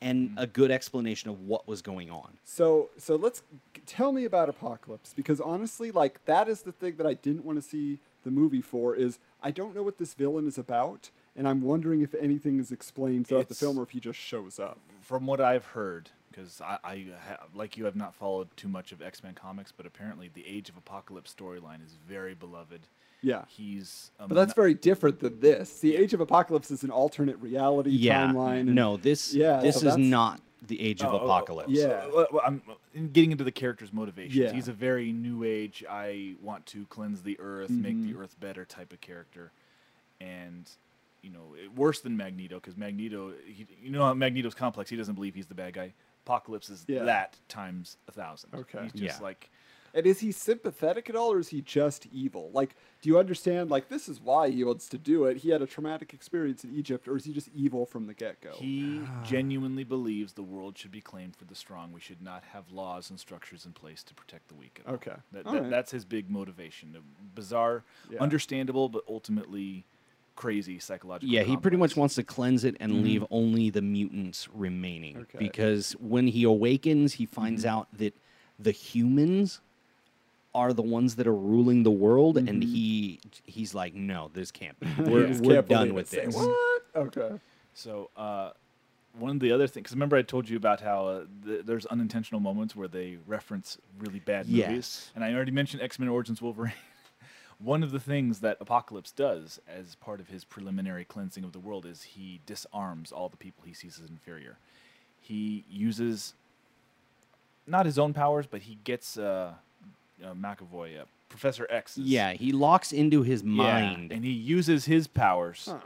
and Mm-hmm. a good explanation of what was going on So so let's tell me about Apocalypse because honestly, like that is the thing that I didn't want to see the movie for. Is I don't know what this villain is about, and I'm wondering if anything is explained throughout the film or if he just shows up. from what I've heard, because I, I ha- like you have not followed too much of X Men comics, but apparently the Age of Apocalypse storyline is very beloved. Yeah. He's um, But that's very different than this. The Age of Apocalypse is an alternate reality yeah timeline. and- no this yeah, this so is not the age of Oh, oh, oh, apocalypse Yeah. Well, well, I'm getting into the character's motivations. Yeah. He's a very new age. I want to cleanse the earth, make Mm-hmm. the earth better type of character, and you know, worse than Magneto because Magneto, he, you know, how Magneto's complex. He doesn't believe he's the bad guy. Apocalypse is Yeah. that times a thousand. Okay. he's just Yeah. like And is he sympathetic at all, or is he just evil? Like, do you understand? Like, this is why he wants to do it. He had a traumatic experience in Egypt, or is he just evil from the get go? He genuinely believes the world should be claimed for the strong. We should not have laws and structures in place to protect the weak. At all. Okay. That, All that- right. That's his big motivation. Bizarre, Yeah. understandable, but ultimately crazy psychological. yeah he pretty much wants to cleanse it and leave only the mutants remaining Mm-hmm. Okay. Mm-hmm. because when he awakens he finds out that the humans are the ones that are ruling the world and he he's like no this can't be (laughs) we're, Mm-hmm. we're can't done with it. Say, this What? Okay. So, uh, one of the other things, because remember I told you about how uh, th- there's unintentional moments where they reference really bad movies, Yes. and I already mentioned X Men Origins Wolverine. (laughs) one of the things that Apocalypse does as part of his preliminary cleansing of the world is he disarms all the people he sees as inferior. He uses not his own powers, but he gets uh, uh, McAvoy, uh, Professor X. yeah he locks into his mind and he uses his powers Huh.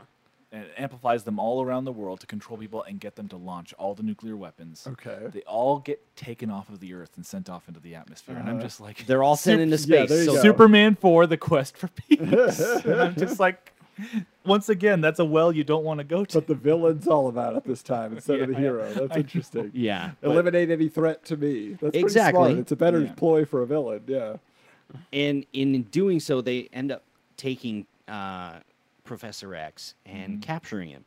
and amplifies them all around the world to control people and get them to launch all the nuclear weapons. Okay. They all get taken off of the Earth and sent off into the atmosphere. And I'm Uh-huh. just like, they're all sent into space there you so. Superman 4, The Quest for Peace. (laughs) and I'm just like, once again, that's a well you don't want to go to. But the villain's all about it this time instead of the hero. (laughs) I That's know. interesting. yeah Eliminate any threat to me. That's pretty Exactly. smart. It's a better Yeah. ploy for a villain. Yeah. and in doing so they end up taking uh, professor x and capturing him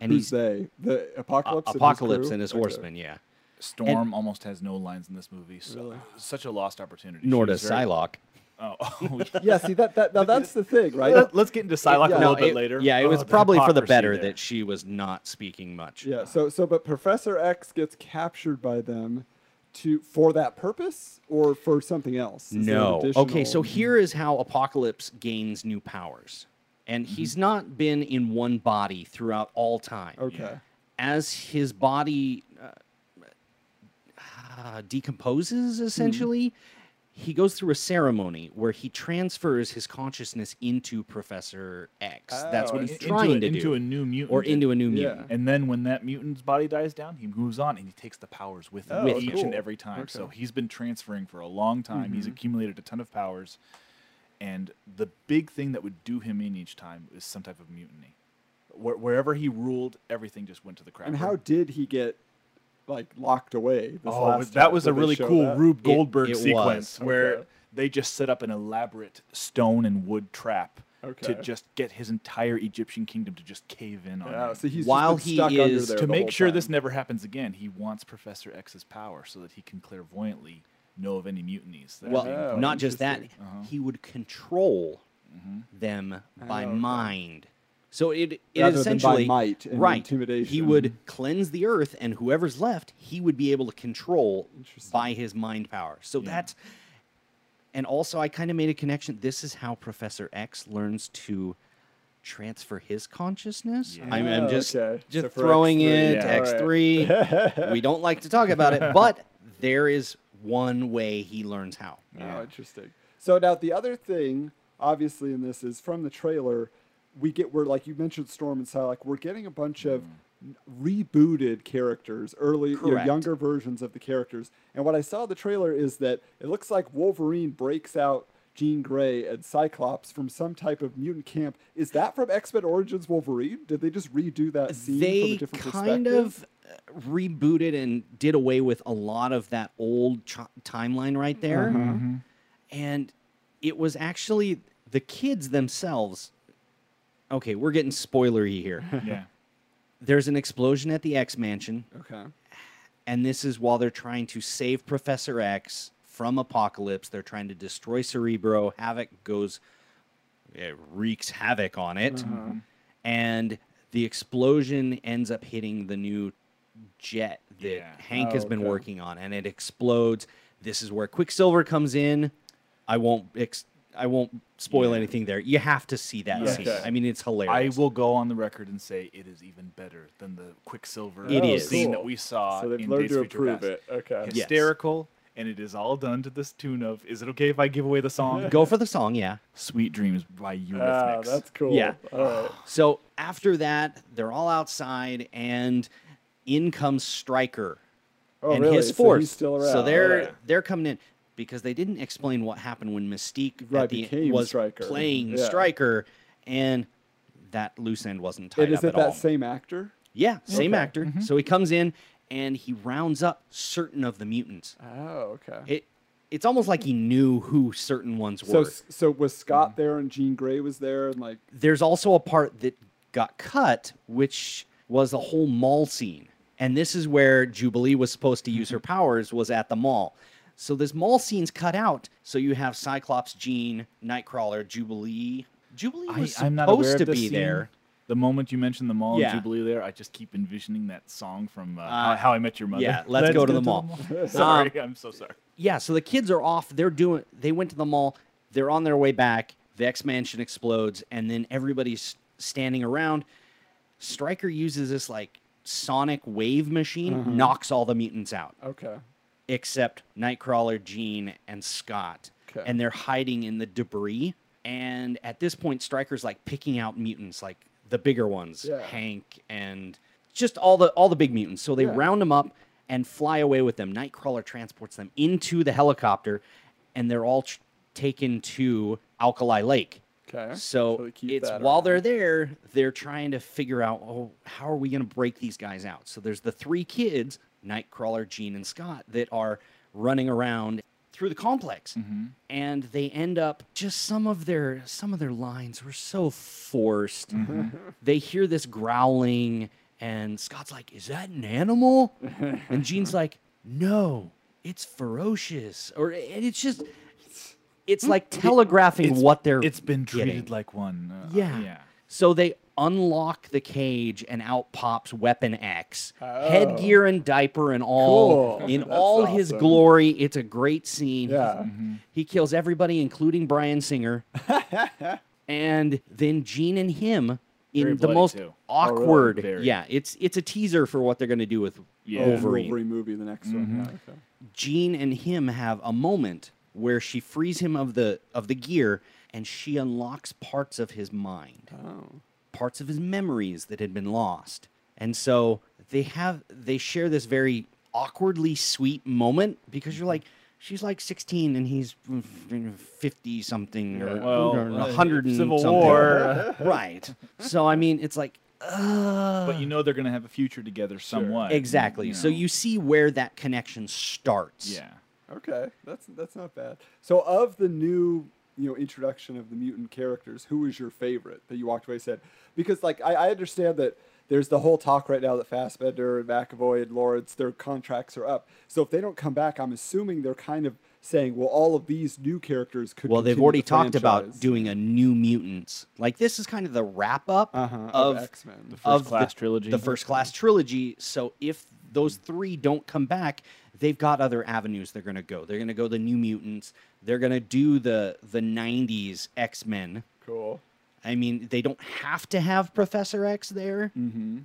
and Who's he's they? The uh, apocalypse. and his apocalypse crew? and his Okay. horsemen yeah Storm almost has no lines in this movie. So, Really? Such a lost opportunity. nor does was very- Psylocke. Oh, (laughs) Yeah. See that. That now that's the thing, right? Let- Let's get into Psylocke Yeah. a No, little bit it- later. Yeah, it Oh, was probably for the better there. that she was not speaking much. Yeah. So so but Professor X gets captured by them to for that purpose or for something else. Is No. additional- Okay, so here is how Apocalypse gains new powers. And he's not been in one body throughout all time. Okay. As his body uh, uh, decomposes, essentially, he goes through a ceremony where he transfers his consciousness into Professor X. That's what Oh, he's trying a, to into do. a new mutant, Or into a new Yeah. mutant. And then when that mutant's body dies down, he moves on and he takes the powers with him Oh, each cool. and every time. So he's been transferring for a long time. He's mm-hmm. accumulated a ton of powers, and the big thing that would do him in each time is some type of mutiny. Where, wherever he ruled, everything just went to the crap. And how did he get like locked away? This Oh, last that was a really cool that? Rube Goldberg it sequence was. where Okay. they just set up an elaborate stone and wood trap to just get his entire Egyptian kingdom to just cave in on Yeah, him. so he's While just he stuck under is- there to the make whole sure this never happens again, he wants Professor X's power so that he can clairvoyantly know of any mutinies. That are Well, being Oh, not just that, interesting. he would control Mm-hmm. them by okay. mind. So it, it Rather than by essentially might and right. He would cleanse the earth, and whoever's left, he would be able to control by his mind power. So Yeah. that's, and also I kind of made a connection. This is how Professor X learns to transfer his consciousness. I'm, I'm Oh, just okay. just So throwing X3, it yeah. X three. (laughs) we don't like to talk about it, but there is one way he learns how. Oh, interesting. So now the other thing, obviously, in this is from the trailer, we get we're like you mentioned Storm and Psylocke, we're getting a bunch of rebooted characters, early, you know, younger versions of the characters. And what I saw in the trailer is that it looks like Wolverine breaks out Jean Grey and Cyclops from some type of mutant camp. Is that from X Men Origins Wolverine? Did they just redo that scene from a they different kind perspective? of uh, rebooted and did away with a lot of that old ch- timeline right there Uh-huh. and it was actually the kids themselves okay we're getting spoilery here (laughs) yeah. there's an explosion at the x mansion Okay. and this is while they're trying to save professor x from apocalypse they're trying to destroy cerebro havoc goes it wreaks havoc on it uh-huh. and the explosion ends up hitting the new jet that Yeah. hank Oh, has been okay. working on and it explodes this is where quicksilver comes in i won't ex- i won't spoil Yeah. anything there you have to see that Yes. scene Okay. i mean it's hilarious. I will go on the record and say it is even better than the Quicksilver It is. scene Cool. that we saw So they've in learned Days to of Future approve it. Okay. Yes. Hysterical, and it is all done to this tune of "Is it okay if I give away the song?" go for the song yeah "Sweet Dreams" by Ah, that's cool. Yeah. All right. So after that, they're all outside, and in comes Stryker Oh, and really? his So he's force. still So they're Alright. they're coming in because they didn't explain what happened when Mystique Right, at the, was Stryker. playing Yeah. Stryker, and that loose end wasn't tied And is up it at that all. same actor? yeah, same Okay. actor. Mm-hmm. So he comes in and he rounds up certain of the mutants. Oh, okay. It it's almost like he knew who certain ones So, were. so was Scott mm-hmm. there and Jean Grey was there and like there's also a part that got cut, which was the whole mall scene. And this is where Jubilee was supposed to use her mm-hmm. powers, was at the mall. So this mall scene's cut out. So you have Cyclops, Jean, Nightcrawler, Jubilee. Jubilee I, was I'm not aware supposed of to be scene. there. The moment you mentioned the mall Yeah. and Jubilee there, I just keep envisioning that song from uh, Uh, How, I Met Your Mother. yeah, Let's Go to the Mall. (laughs) sorry, Um, I'm so sorry. Yeah, so the kids are off. They're doing. They went to the mall. They're on their way back. The X Mansion explodes, and then everybody's standing around. Stryker uses this like sonic wave machine, knocks all the mutants out. okay. Except Nightcrawler, Jean, and Scott. Okay. And they're hiding in the debris. And at this point, Stryker's like picking out mutants, like the bigger ones, Yeah. Hank and just all the all the big mutants. So they Yeah. round them up and fly away with them. Nightcrawler transports them into the helicopter, and they're all tr- taken to Alkali Lake. Okay. So keep it's while around. they're there, they're trying to figure out, oh, how are we going to break these guys out? So there's the three kids, Nightcrawler, Jean, and Scott, that are running around through the complex, mm-hmm. and they end up just some of their some of their lines were so forced. Mm-hmm. (laughs) They hear this growling, and Scott's like, "Is that an animal?" (laughs) and Jean's like, "No, it's ferocious," or and it's just. It's hmm? like telegraphing It's- what they're It's been treated getting. like one. uh, Yeah. yeah. So they unlock the cage and out pops Weapon X. Oh. Headgear and diaper and all Cool. in That's all his glory. It's a great scene. Yeah. He kills everybody including Bryan Singer. (laughs) and then Jean and him in Very the most too. awkward. Very. yeah, it's it's a teaser for what they're going to do with Yeah. Wolverine. Wolverine movie, the next one. Mm-hmm. Yeah, okay. Jean and him have a moment where she frees him of the of the gear and she unlocks parts of his mind. Oh. Parts of his memories that had been lost. And so they have they share this very awkwardly sweet moment because you're like she's like 16 and he's 50 something or, Well, or uh, 100 and Civil something. War. (laughs) right. So I mean it's like uh, But you know they're going to have a future together somewhat. Exactly. So know. you see where that connection starts. Yeah. Okay, that's that's not bad. So, of the new, you know, introduction of the mutant characters, who was your favorite that you walked away and said? Because, like, I, I understand that there's the whole talk right now that Fassbender and McAvoy and Lawrence, their contracts are up. So, if they don't come back, I'm assuming they're kind of saying, well, all of these new characters could. Well, they've already the talked about doing a new mutants. Like this is kind of the wrap up Uh-huh, of, of X-Men. The first of class trilogy. The first class trilogy. So if those three don't come back, they've got other avenues they're going to go. They're going to go the New Mutants. They're going to do the the '90s X Men. Cool. I mean, they don't have to have Professor X there. Mm-hmm.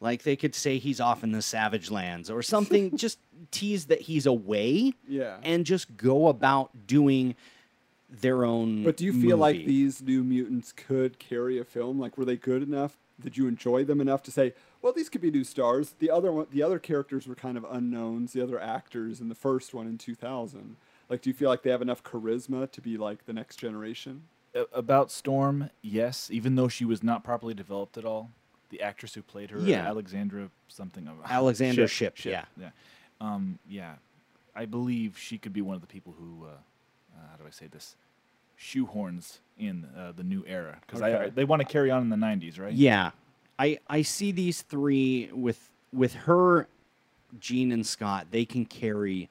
Like they could say he's off in the Savage Lands or something. (laughs) just tease that he's away. Yeah. And just go about doing their own. But do you feel like these new mutants could carry a film? Like, were they good enough? Did you enjoy them enough to say, well, these could be new stars? The other one, the other characters were kind of unknowns. The other actors in the first one in 2000. Like, do you feel like they have enough charisma to be like the next generation? About Storm, yes, even though she was not properly developed at all. The actress who played her, Yeah. Alexandra something of (laughs) Alexandra Shipp, yeah. yeah, um, yeah. I believe she could be one of the people who, uh, uh, how do I say this, shoehorns in uh, the new era because Okay. they want to carry on in the '90s, right? Yeah, I I see these three with with her, Jean and Scott. They can carry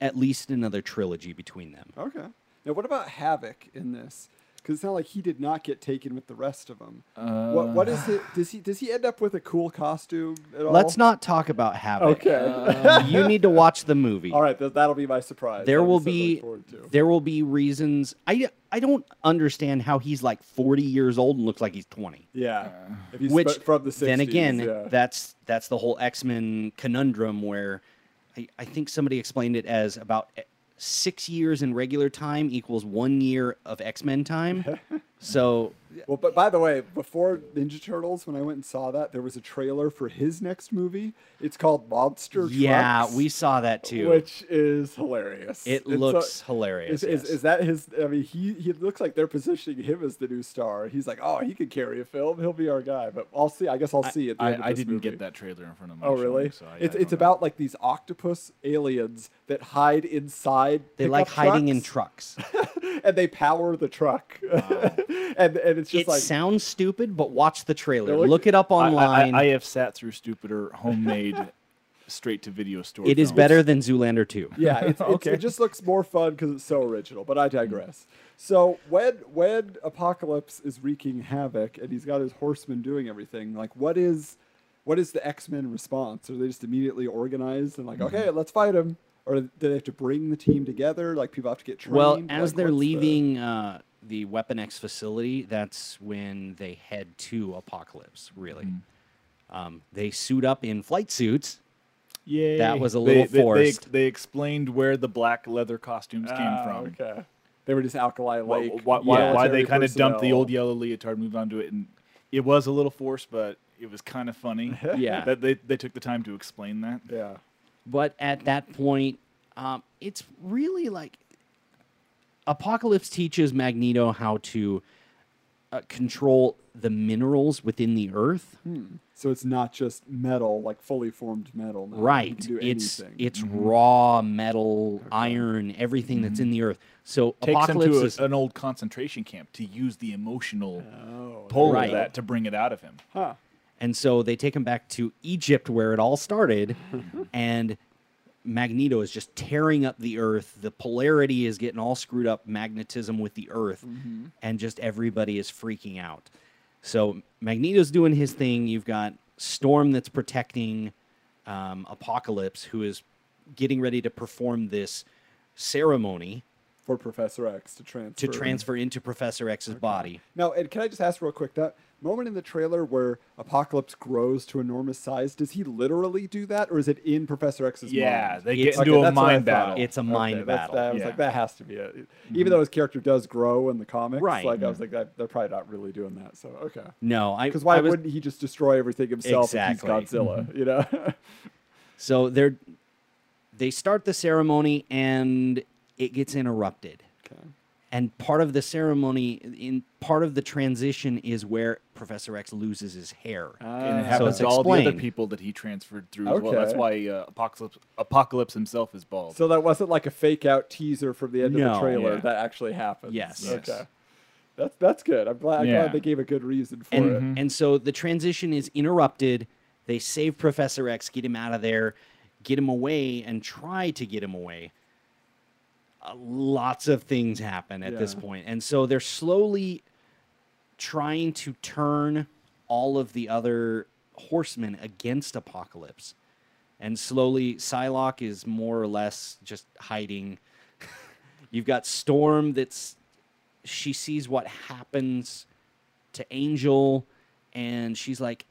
at least another trilogy between them. Okay. Now, what about Havoc in this? Because it's not like he did not get taken with the rest of them. what what is it? Does he does he end up with a cool costume at all? Let's not talk about Havoc. Okay. Uh, you need to watch the movie. All right, that'll be my surprise. There will be there will be reasons. I I don't understand how he's like 40 years old and looks like he's 20. Yeah. If he's Which from the 60s, then again, yeah. that's that's the whole X-Men conundrum where I, I think somebody explained it as about six years in regular time equals one year of X-Men time. (laughs) so Well, but by the way, before Ninja Turtles, when I went and saw that, there was a trailer for his next movie. It's called Monster yeah, Trucks, we saw that too. which is hilarious. It It's a- looks hilarious, Is, is, yes. is that his? I mean, he he looks like they're positioning him as the new star. He's like, oh, he could carry a film. He'll be our guy. But I'll see. I guess I'll see it. the I, I didn't movie. get that trailer in front of me. Oh, really? So I, it's I it's know. about like these octopus aliens that hide inside. they like hiding in trucks, trucks. (laughs) and they power the truck. (laughs) and and it's just it like sounds stupid, but watch the trailer. They're Look it up I- I- online. I, I have sat through stupider homemade (laughs) straight to video store. it is films. better than Zoolander 2. Yeah, it's, it's, (laughs) Okay. it just looks more fun because it's so original. But I digress. So when when Apocalypse is wreaking havoc and he's got his horsemen doing everything, like what is what is the X Men response? Are they just immediately organized and like, Mm-hmm. okay, let's fight him? Or do they have to bring the team together? Like people have to get trained. Well, as Like, they're what's the- leaving uh, the Weapon X facility, that's when they head to Apocalypse. Really, Mm-hmm. um, they suit up in flight suits. Yay. That was a They- little they, they, forced. They, explained where the black leather costumes came Ah, from. Okay. They were just Alkali Why, Lake. why, why, why they kind of dumped the old yellow leotard, moved on to it, and it was a little forced, but it was kind of funny. (laughs) Yeah. (laughs) that they they took the time to explain that. Yeah. But at that point, um, it's really like Apocalypse teaches Magneto how to uh, control the minerals within the Earth. Hmm. So it's not just metal, like fully formed metal. Now. You Right. can do It's anything. it's raw metal, iron, everything that's in the earth. So Takes them Apocalypse to is a, an old concentration camp to use the emotional Oh, pull Right. of that to bring it out of him. Huh. And so they take him back to Egypt where it all started, (laughs) and Magneto is just tearing up the earth. The polarity is getting all screwed up, magnetism with the earth, and just everybody is freaking out. So Magneto's doing his thing. You've got Storm that's protecting um, Apocalypse, who is getting ready to perform this ceremony for Professor X to transfer to transfer into Professor X's body. Now, and can I just ask real quick that moment in the trailer where Apocalypse grows to enormous size? Does he literally do that, or is it in Professor X's mind? Yeah, mind? they get into a that's what I mind thought. battle. It's a mind that's- battle. that- I was Yeah. like, that has to be it. Even mm-hmm. though his character does grow in the comics, Right. Like I was mm-hmm. like, that, they're probably not really doing that. So okay. No, I Because why I was- wouldn't he just destroy everything himself Exactly. if he's Godzilla? Mm-hmm. You know. (laughs) So they're they start the ceremony and it gets interrupted. Okay. And part of the ceremony, in part of the transition, is where Professor X loses his hair. and it so happens it's to all the other people that he transferred through as well. That's why uh, Apocalypse Apocalypse himself is bald. so that wasn't like a fake out teaser from the end of the trailer. Yeah. That actually happened. Yes. Okay. That's that's good. I'm glad. I'm Yeah. glad they gave a good reason for and it. and so the transition is interrupted. They save Professor X, get him out of there, get him away, and try to get him away. Uh, lots of things happen at this Yeah. point, and so they're slowly trying to turn all of the other horsemen against Apocalypse. And slowly, Psylocke is more or less just hiding. (laughs) You've got Storm that's she sees what happens to Angel, and she's like,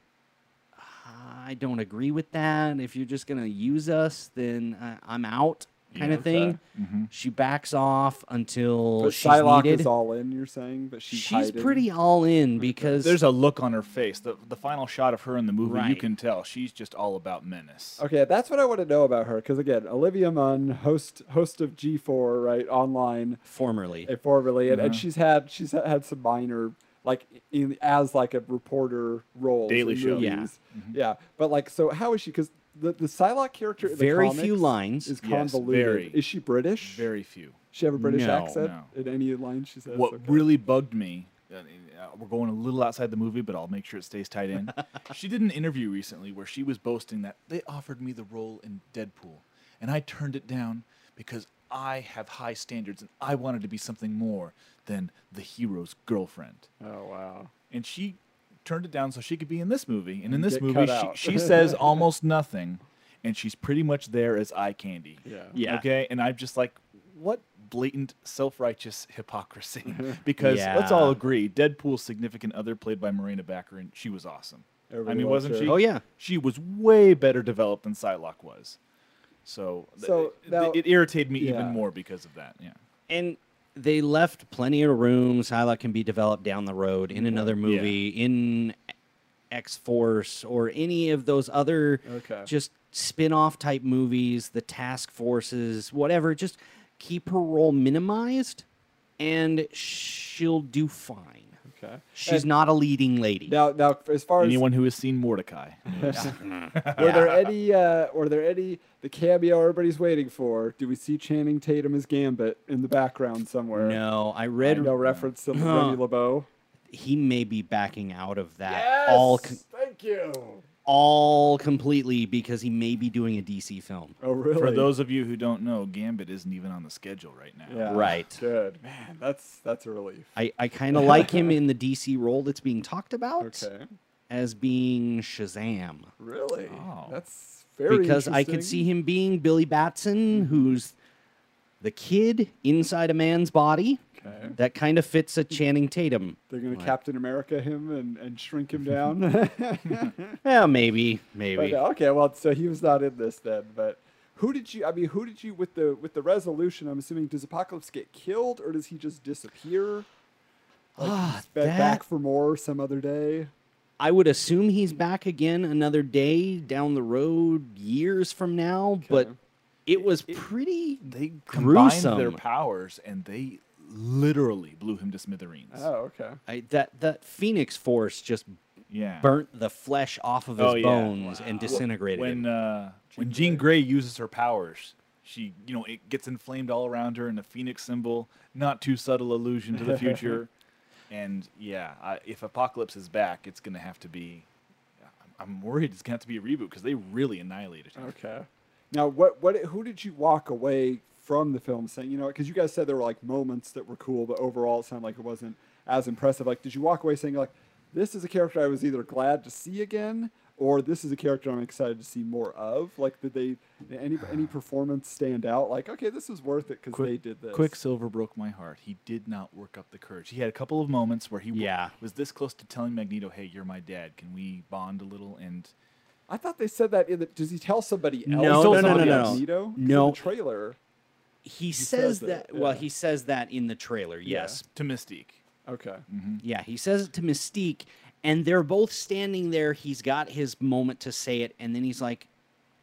I don't agree with that. If you're just gonna use us, then uh, I'm out, kind Yeah, of thing. okay. Mm-hmm. She backs off until But she's Psylocke needed. is all in. You're saying, but she's she's hiding? pretty all in because There's a look on her face. The the final shot of her in the movie, you can tell she's just all about menace. Okay, that's what I want to know about her. Because again, Olivia Munn, host host of G4, right, online, formerly. uh, formerly, and, and she's had she's had some minor like in as like a reporter role. Daily in Show. Yeah. movies. yeah. But like, so how is she? Because the the Psylocke character, in the Very few lines. is Yes, convoluted. very. Is she British? Very few. She have a British No, accent no. in any line she says. What Okay. really bugged me, uh, uh, we're going a little outside the movie, but I'll make sure it stays tied in. (laughs) she did an interview recently where she was boasting that they offered me the role in Deadpool, and I turned it down because I have high standards and I wanted to be something more than the hero's girlfriend. Oh wow. And she turned it down so she could be in this movie. And in this get movie, she, out. she (laughs) says almost nothing, and she's pretty much there as eye candy. Yeah. Yeah. Okay. And I'm just like, what blatant self-righteous hypocrisy? (laughs) because let's all agree, Deadpool's significant other, played by Morena Baccarin, she was awesome. I mean, wasn't her. she? Oh, yeah. She was way better developed than Psylocke was. So, th- So, it, now- it irritated me yeah. even more because of that. Yeah. and they left plenty of room. Psylocke can be developed down the road in another movie, in X Force, or any of those other Okay. just spin off type movies, the task forces, whatever. Just keep her role minimized and she'll do fine. Okay. She's And not a leading lady. Now, now, as far as Anyone who has seen Mortdecai. (laughs) (laughs) Were there any? Uh, were there any? The cameo everybody's waiting for. Do we see Channing Tatum as Gambit in the background somewhere? No, I read no reference to Huh. Remy LeBeau. he may be backing out of that all con- thank you. All completely because he may be doing a DC film. Oh, really? For those of you who don't know, Gambit isn't even on the schedule right now. yeah, Right. Good man. That's that's a relief. I, I kind of like him in the DC role that's being talked about Okay. as being Shazam. Really? Oh. That's very because I could see him being Billy Batson, who's the kid inside a man's body. Okay. That kind of fits a Channing Tatum. They're gonna Captain America him and, and shrink him (laughs) down. (laughs) Yeah, maybe, maybe. But, okay, well, so he was not in this then. But who did you? I mean, who did you with the with the resolution? I'm assuming does Apocalypse get killed or does he just disappear? Like Ah, he's ba- that- back for more some other day. I would assume he's back again another day down the road, years from now. But it was pretty They combined gruesome. their powers and they literally blew him to smithereens. Oh, okay. I, that that Phoenix Force just Yeah. burnt the flesh off of his Oh, yeah. bones and disintegrated when him. uh, when Jean Grey uses her powers, she you know it gets inflamed all around her, and the phoenix symbol, not too subtle allusion to the future. (laughs) and yeah, I, if Apocalypse is back, it's gonna have to be. I'm worried it's gonna have to be a reboot because they really annihilated her. Okay. Now, what what who did you walk away from the film saying? You know, because you guys said there were like moments that were cool, but overall it sounded like it wasn't as impressive. Like, did you walk away saying like, this is a character I was either glad to see again, or this is a character I'm excited to see more of. Like, did they any any performance stand out? Like, okay, this is worth it because they did this. Quicksilver broke my heart. He did not work up the courage. He had a couple of moments where he w- Yeah. was this close to telling Magneto, "Hey, you're my dad. Can we bond a little?" And I thought they said that in the. Does he tell somebody else? No, no, no, no, no, else no. In the trailer. He, says says it, that. Well, he says that in the trailer. Yes. to Mystique. Okay. Mm-hmm. Yeah, he says it to Mystique, and they're both standing there. He's got his moment to say it, and then he's like,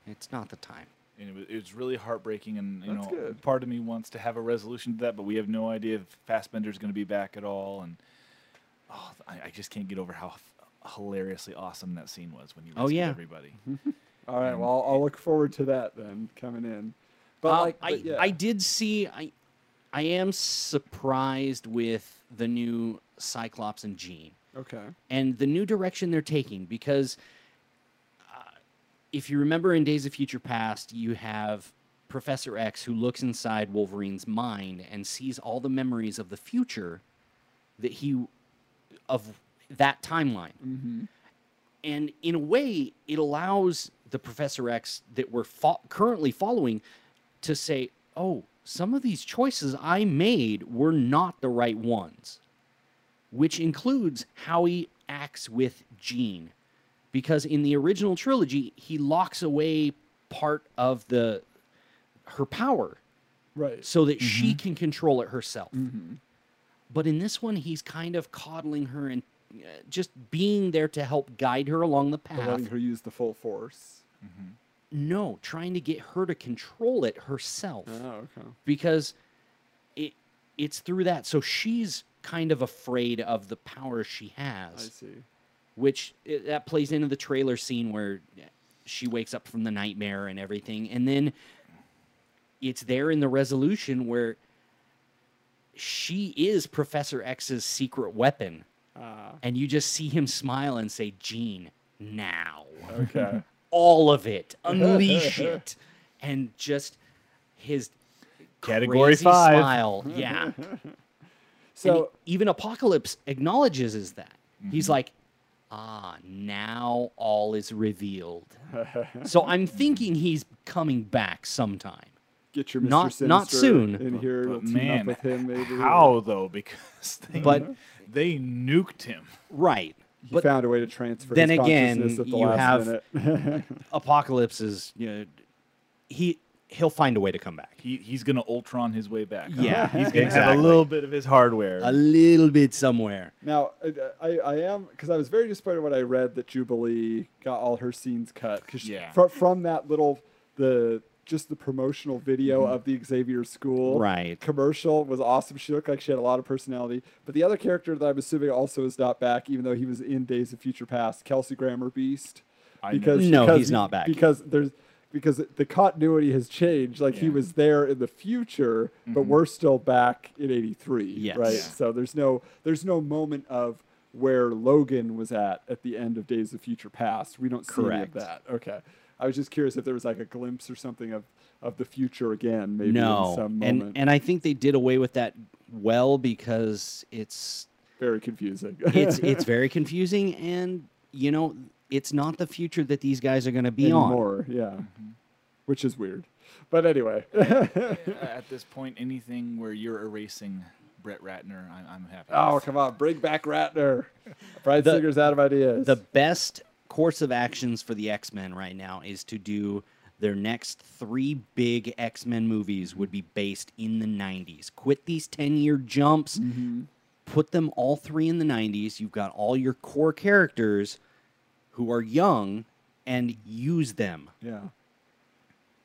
"It's not the time." And it was, it was really heartbreaking, and you That's know, good. part of me wants to have a resolution to that, but we have no idea if Fassbender's going to be back at all, and oh, I, I just can't get over how f- hilariously awesome that scene was when you Oh, yeah. everybody. Mm-hmm. All right. Well, I'll, I'll look forward to that then coming in. But Um, like, I, yeah. I did see. I, I am surprised with the new Cyclops and Jean. okay. and the new direction they're taking because uh, if you remember in Days of Future Past, you have Professor X who looks inside Wolverine's mind and sees all the memories of the future that he of that timeline. Mm-hmm. And in a way, it allows the Professor X that we're fo- currently following to say, "Oh, some of these choices I made were not the right ones." Which includes how he acts with Jean. Because in the original trilogy, he locks away part of the her power Right. so that she can control it herself. Mm-hmm. But in this one, he's kind of coddling her and uh, just being there to help guide her along the path. letting her use the full force. No, trying to get her to control it herself Oh, okay. because it it's through that. So she's kind of afraid of the power she has. I see. which i that plays into the trailer scene where she wakes up from the nightmare and everything, and then it's there in the resolution where she is Professor X's secret weapon, Ah. and you just see him smile and say, "Jean, now." Okay. (laughs) all of it, (laughs) unleash it, and just his Category crazy five. smile. Yeah. (laughs) So and even Apocalypse acknowledges is that he's Mm-hmm. like, ah, now all is revealed. so (laughs) I'm thinking he's coming back sometime. get your Mr. Not- not Sinister soon. in here. But to team man, up with him maybe. how though? Because they, But- they nuked him. Right. He But found a way to transfer. then his again, consciousness at the you last have- minute. (laughs) Apocalypse is you know he he'll find a way to come back. He he's gonna Ultron his way back. huh? Yeah, he's gonna have a little bit of his hardware. A little bit somewhere. Now, I, I, I am because I was very disappointed when I read that Jubilee got all her scenes cut. Cause Yeah. fro- from that little the just the promotional video of the Xavier School Mm-hmm. Right. commercial was awesome. She looked like she had a lot of personality. But the other character that I'm assuming also is not back, even though he was in Days of Future Past, Kelsey Grammer Beast. I Because No, because he's not back. because there's because the continuity has changed. Like he was there in the future, but we're still back in '83, Yes. right? Yeah. So there's no there's no moment of where Logan was at at the end of Days of Future Past. We don't see any of that. Okay, I was just curious if there was like a glimpse or something of of the future again, maybe no, in some and moment. and I think they did away with that well because it's Very confusing. (laughs) it's it's very confusing and you know it's not the future that these guys are going to be on. anymore. Yeah, mm-hmm. which is weird. But anyway, (laughs) At this point, anything where you're erasing Brett Ratner, I'm, I'm happy. oh come on, bring back Ratner. (laughs) Bryan The- Singer's out of ideas. The best course of actions for the X-Men right now is to do their next 3 big X-Men movies would be based in the 90s. Quit these 10-year jumps. Mm-hmm. Put them all 3 in the 90s. You've got all your core characters who are young and use them. yeah,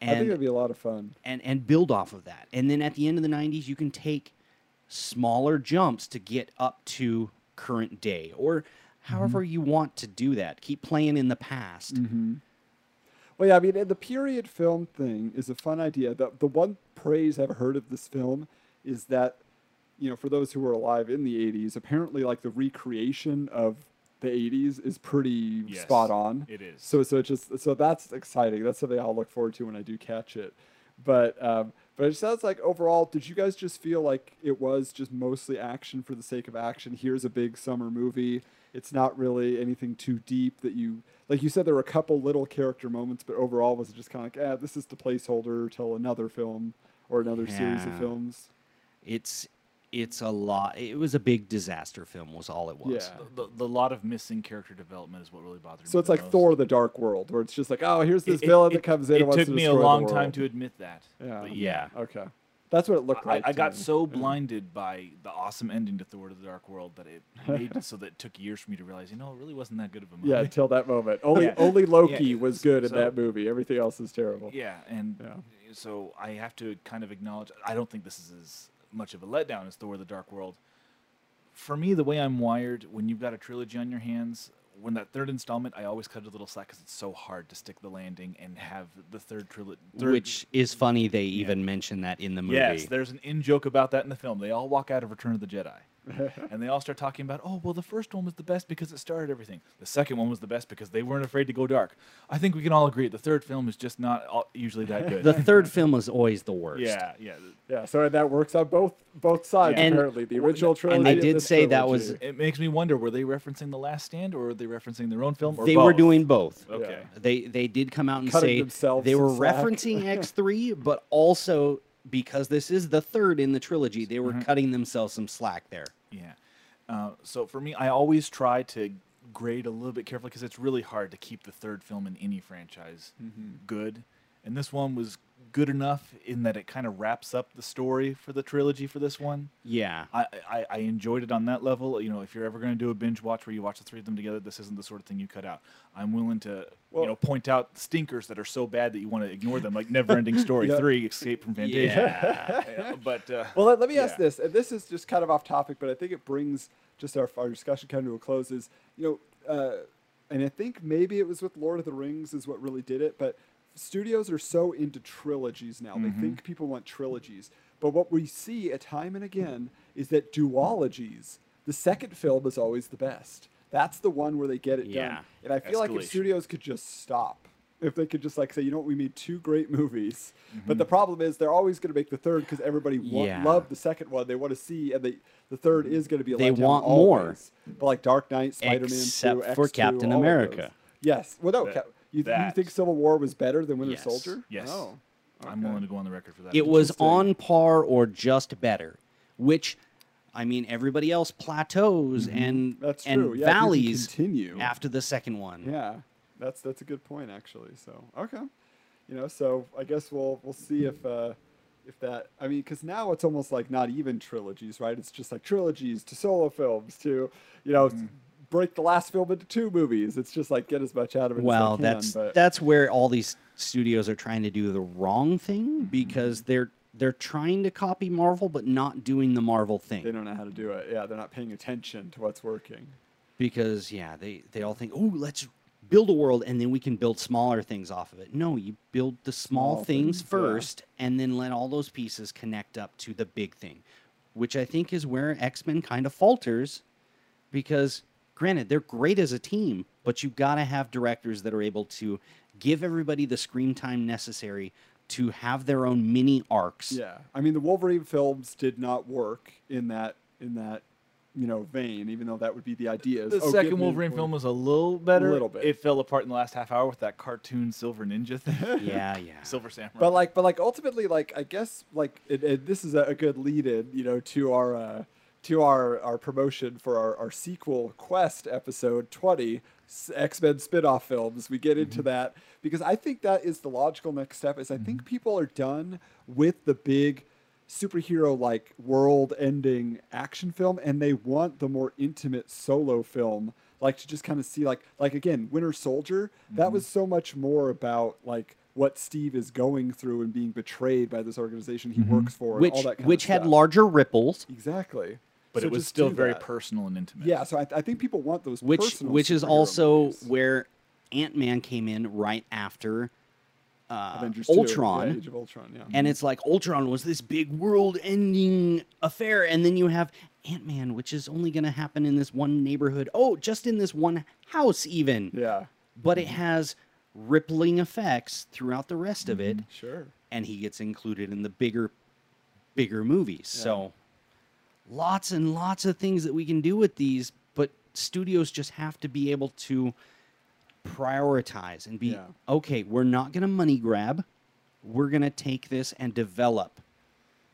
I think it'd be a lot of fun. and and build off of that. And then at the end of the 90s, you can take smaller jumps to get up to current day or however you want to do that. Keep playing in the past. Well, yeah, I mean, the period film thing is a fun idea. The, the one praise I've heard of this film is that, you know, for those who were alive in the 80s, apparently, like, the recreation of the 80s is pretty Yes, spot on. it is. So, so it just, so that's exciting. That's something I'll look forward to when I do catch it. But, um, but it sounds like overall, did you guys just feel like it was just mostly action for the sake of action? Here's a big summer movie. It's not really anything too deep that you like. You said there were a couple little character moments, but overall, was it just kind of like, ah, this is the placeholder till another film or another series of films? It's it's a lot. It was a big disaster film. Was all it was. Yeah. The, the lot of missing character development is what really bothered me. So it's like most. Thor: The Dark World, where it's just like, oh, here's this It- it- villain it- that comes in. It and wants took to me a long time to admit that. Yeah. But yeah. Okay. That's what it looked like. I to got me. so (laughs) blinded by the awesome ending to Thor: the Dark World that it made so that it took years for me to realize, you know, it really wasn't that good of a (laughs) movie. Yeah, until that moment. Only (laughs) Yeah. only Loki Yeah, was good in that movie. Everything else is terrible. Yeah, and so I have to kind of acknowledge. I don't think this is as much of a letdown as Thor: The Dark World. For me, the way I'm wired, when you've got a trilogy on your hands, when that third installment, I always cut it a little slack because it's so hard to stick the landing and have the third trilogy. Which is funny. They even mention that in the movie. Yes, there's an in joke about that in the film. They all walk out of Return of the Jedi. (laughs) and they all start talking about, oh, well, the first one was the best because it started everything. The second one was the best because they weren't afraid to go dark. I think we can all agree the third film is just not all, usually that good. (laughs) the third film is always the worst. Yeah, yeah. Yeah, so that works on both both sides And- apparently. The original trilogy. and I and did say that was- It makes me wonder: were they referencing The Last Stand, or were they referencing their own film? Or They were doing both. Okay. They they did come out and Cutting say themselves they were referencing (laughs) X3, but also because this is the third in the trilogy, they were Mm-hmm. cutting themselves some slack there. Yeah. Uh, so for me, I always try to grade a little bit carefully because it's really hard to keep the third film in any franchise good. And this one was good enough in that it kind of wraps up the story for the trilogy for this one. Yeah. I, I, I enjoyed it on that level. You know, if you're ever going to do a binge watch where you watch the three of them together, this isn't the sort of thing you cut out. I'm willing to, Well- you know, point out stinkers that are so bad that you want to ignore them, like Never Ending Story (laughs) Yeah. 3, Escape from Fantasia. Yeah, (laughs) but, uh, Well, let, let me ask this, and this is just kind of off topic, but I think it brings just our, our discussion kind of to a close. Is you know, uh, and I think maybe it was with Lord of the Rings is what really did it, but studios are so into trilogies now. They Mhm. think people want trilogies, but what we see a time and again is that duologies. The second film is always the best. That's the one where they get it Yeah. done. And I feel like if studios could just stop, if they could just like say, you know what, we made two great movies, but Mm-hmm. the problem is they're always going to make the third because everybody wa- Yeah. loved the second one. They want to see, and they the third is going to be a They want more. But like Dark Knight, Spider Man, Except 2, for X2, Captain America. Yes. Well, no. Cap- you, you that- think Civil War was better than Winter Yes. Soldier? Yes. Oh. I'm willing to go on the record for that. It was on par or just better, which I mean everybody else plateaus and Mm-hmm. That's and true. Yeah, if you can valleys continue. after the second one. Yeah, that's that's a good point actually. So okay, you know, so I guess we'll we'll see if uh, if that. I mean, because now it's almost like not even trilogies, right? It's just like trilogies to solo films to you know Mm-hmm. Break the last film into two movies. It's just like get as much out of it. Well, as they can, that's but that's where all these studios are trying to do the wrong thing Mm-hmm. because they're they're trying to copy Marvel but not doing the Marvel thing. they don't know how to do it. Yeah, they're not paying attention to what's working. Because yeah, they they all think, "Oh, let's build a world and then we can build smaller things off of it." No, you build the small, Small things, things, yeah. first and then let all those pieces connect up to the big thing, which I think is where X-Men kind of falters because granted, they're great as a team, but you've got to have directors that are able to give everybody the screen time necessary to have their own mini arcs. Yeah, I mean the Wolverine films did not work in that in that you know vein, even though that would be the idea. The oh, second Wolverine Wolverine- film was a little better. A little bit. It fell apart in the last half hour with that cartoon Silver Ninja thing. (laughs) Yeah, yeah. Silver Samurai. But like, but like, ultimately, like, I guess, like, it, it, this is a, a good lead-in, you know, to our uh, to our our promotion for our, our sequel quest episode twenty, X Men spin-off films. We get into mm-hmm. that because I think that is the logical next step. Is I think mm-hmm. people are done with the big superhero like world-ending action film, and they want the more intimate solo film. Like to just kind of see like like again Winter Soldier that mm-hmm. was so much more about like what Steve is going through and being betrayed by this organization he works for, and Which all that kind which had larger ripples, exactly. But So it was still very that. personal and intimate. Yeah, so I, I think people want those which personal which is also movies. where Ant-Man came in right after uh, Avengers 2, yeah, Ultron. Age of Ultron, yeah. And it's like Ultron was this big world-ending affair, and then you have Ant Man, which is only going to happen in this one neighborhood. Oh, just in this one house, even. yeah, But it has rippling effects throughout the rest of it, sure. and he gets included in the bigger, bigger movies. So, lots and lots of things that we can do with these, but studios just have to be able to prioritize and be Yeah. okay. We're not going to money grab. We're going to take this and develop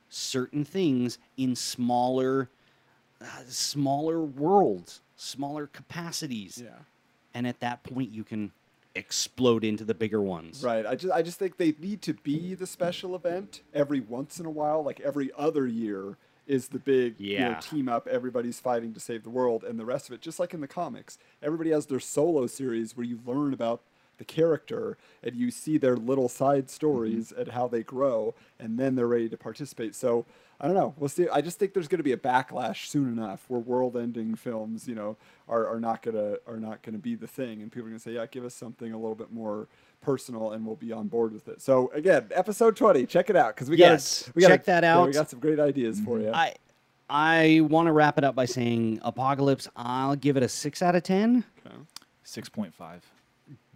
certain things in smaller, uh, smaller worlds, smaller capacities. Yeah. And at that point, you can explode into the bigger ones. Right. I just I just think they need to be the special event every once in a while, like every other year is the big you know, team up. Everybody's fighting to save the world, and the rest of it, just like in the comics, everybody has their solo series where you learn about the character and you see their little side mm-hmm. stories and how they grow, and then they're ready to participate. So I don't know. We'll see. I just think there's going to be a backlash soon enough where world-ending films, you know, are, are not gonna are not gonna be the thing, and people are gonna say, yeah, give us something a little bit more personal, and we'll be on board with it. So again, episode 20, check it out because we Yes, got we gotta, check that yeah, we got some great ideas for you. I I want to wrap it up by saying Apocalypse. I'll give it a six out of ten. Okay. Six point five.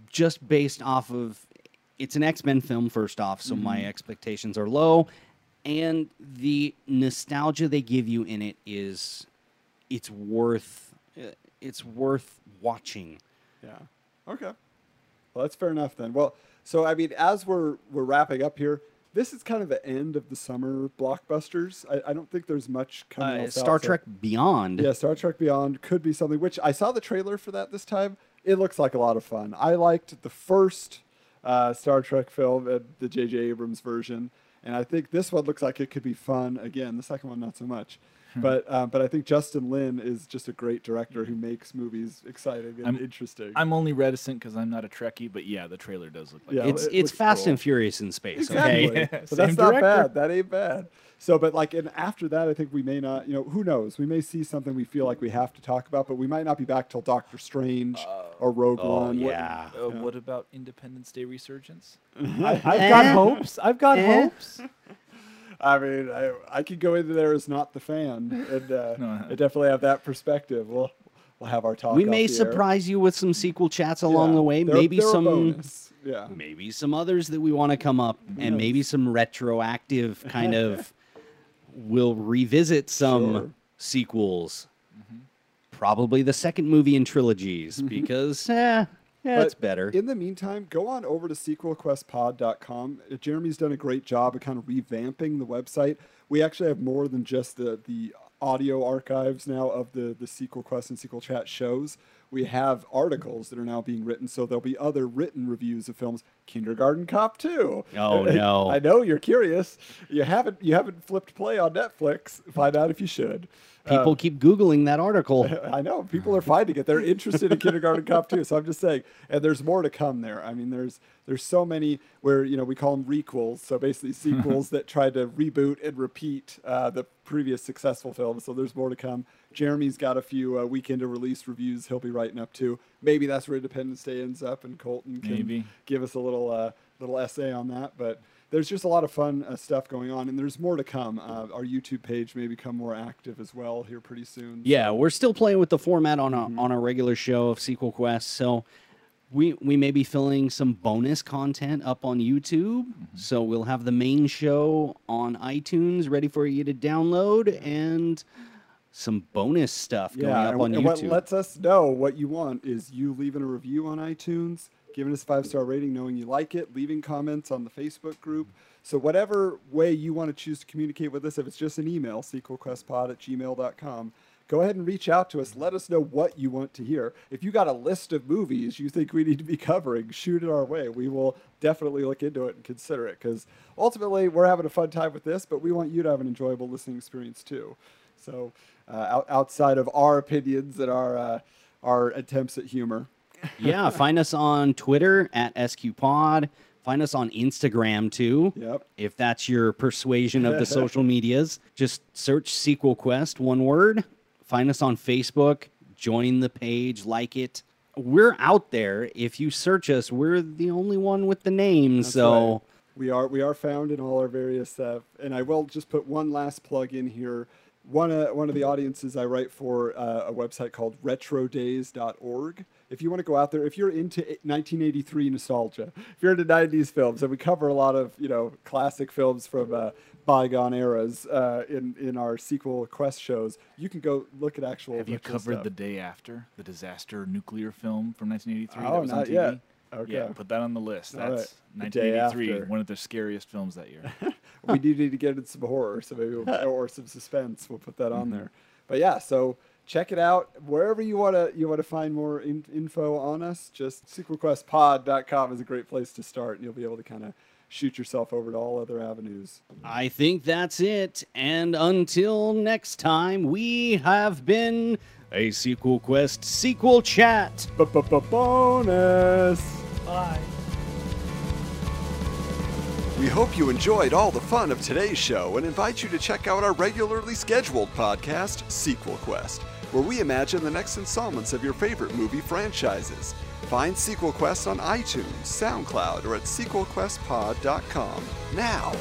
just based off of it's an X-Men film first off, so my Mhm. expectations are low and the nostalgia they give you in it is it's worth uh, it's worth watching. Yeah. Okay. Well, that's fair enough then. Well, so I mean, as we're we're wrapping up here, this is kind of the end of the summer blockbusters. I, I don't think there's much coming. Uh, Star out, so- Trek Beyond. Yeah, Star Trek Beyond could be something. Which I saw the trailer for that this time. It looks like a lot of fun. I liked the first uh, Star Trek film, uh, the J.J. Abrams version, and I think this one looks like it could be fun. Again, the second one not so much. Hmm. But um, but I think Justin Lin is just a great director who makes movies exciting and I'm- interesting. I'm only reticent because I'm not a Trekkie, but yeah, the trailer does look like Yeah, it's it it's Fast cool. and Furious in space, Exactly. okay? (laughs) (laughs) but that's not director. bad. That ain't bad. So, but like, and after that, I think we may not. You know, who knows? We may see something we feel like we have to talk about, but we might not be back till Doctor Strange or Rogue oh, One. What- yeah. Uh, What about Independence Day resurgence? (laughs) I, I've got hopes. I've got Eh? hopes. I mean, I, I could go into there as not the fan, and uh, (laughs) No. I definitely have that perspective. We'll we'll have our talk. we may the air. surprise you with some sequel chats along Yeah, the way. they're- maybe they're some bonus. Yeah. maybe some others that we want to come up and maybe some retroactive (laughs) kind of we'll revisit some Sure. sequels probably the second movie in trilogies because (laughs) eh, yeah, it's better In the meantime, go on over to sequelquestpod.com. Jeremy's done a great job of kind of revamping the website. We actually have more than just the, the audio archives now of the, the Sequel Quest and Sequel Chat shows. We have articles that are now being written, so there'll be other written reviews of films. Kindergarten Cop 2. Oh, (laughs) no. I know you're curious. You haven't you haven't flipped play on Netflix. Find out if you should. People Uh, keep googling that article (laughs) I know people are finding it. They're interested in Kindergarten Cop 2. So I'm just saying, and there's more to come there. I mean, there's there's so many where you know we call them requels. So basically (laughs) sequels that try to reboot and repeat uh, the previous successful films. So there's more to come. Jeremy's got a few uh, weekend of release reviews he'll be writing up too. Maybe that's where Independence Day ends up, and Colton can Maybe. give us a little uh, little essay on that. But there's just a lot of fun uh, stuff going on, and there's more to come. Uh, our YouTube page may become more active as well here pretty soon. yeah we're still playing with the format on a Mm-hmm. on a regular show of sequel quest so we we may be filling some bonus content up on YouTube. Mm-hmm. So we'll have the main show on iTunes ready for you to download and some bonus stuff going up and, on and what lets us know what you want is you leaving a review on iTunes, giving us a five star rating, knowing you like it, leaving comments on the Facebook group. So whatever way you want to choose to communicate with us, if it's just an email, sequelquestpod at gmail.com, go ahead and reach out to us. Let us know what you want to hear. If you got a list of movies you think we need to be covering, shoot it our way. We will definitely look into it and consider it because ultimately we're having a fun time with this, but we want you to have an enjoyable listening experience too. So out, outside of our opinions and our uh, our attempts at humor. (laughs) yeah, find us on Twitter at SQPod. Find us on Instagram too. Yep. If that's your persuasion of the (laughs) social medias, just search Sequel Quest, one word. Find us on Facebook. Join the page, like it. We're out there. If you search us, we're the only one with the name. That's so right. we are we are found in all our various uh, and I will just put one last plug in here. One uh, one of the audiences I write for uh, a website called retrodays.org. If if you want to go out there, if you're into 1983 nostalgia, if you're into 90s films, and we cover a lot of you know classic films from uh, bygone eras uh, in in our sequel quest shows, you can go look at actual. Have you covered stuff. the day after the disaster nuclear film from 1983? Oh, that was on not TV? yet. Okay. Yeah, put that on the list. That's right. 1983, one of the scariest films that year. (laughs) we do need to get into some horror, so maybe we'll, (laughs) or some suspense. We'll put that on Mm-hmm. there. But yeah, so check it out wherever you want to you want to find more in, info on us. Just sequelquestpod.com is a great place to start, and you'll be able to kind of shoot yourself over to all other avenues. I think that's it. And until next time, we have been a Sequel Quest sequel chat. Bonus. Bye. We hope you enjoyed all the fun of today's show and invite you to check out our regularly scheduled podcast, Sequel Quest, where we imagine the next installments of your favorite movie franchises. Find Sequel Quest on iTunes, SoundCloud, or at sequelquestpod.com. Now,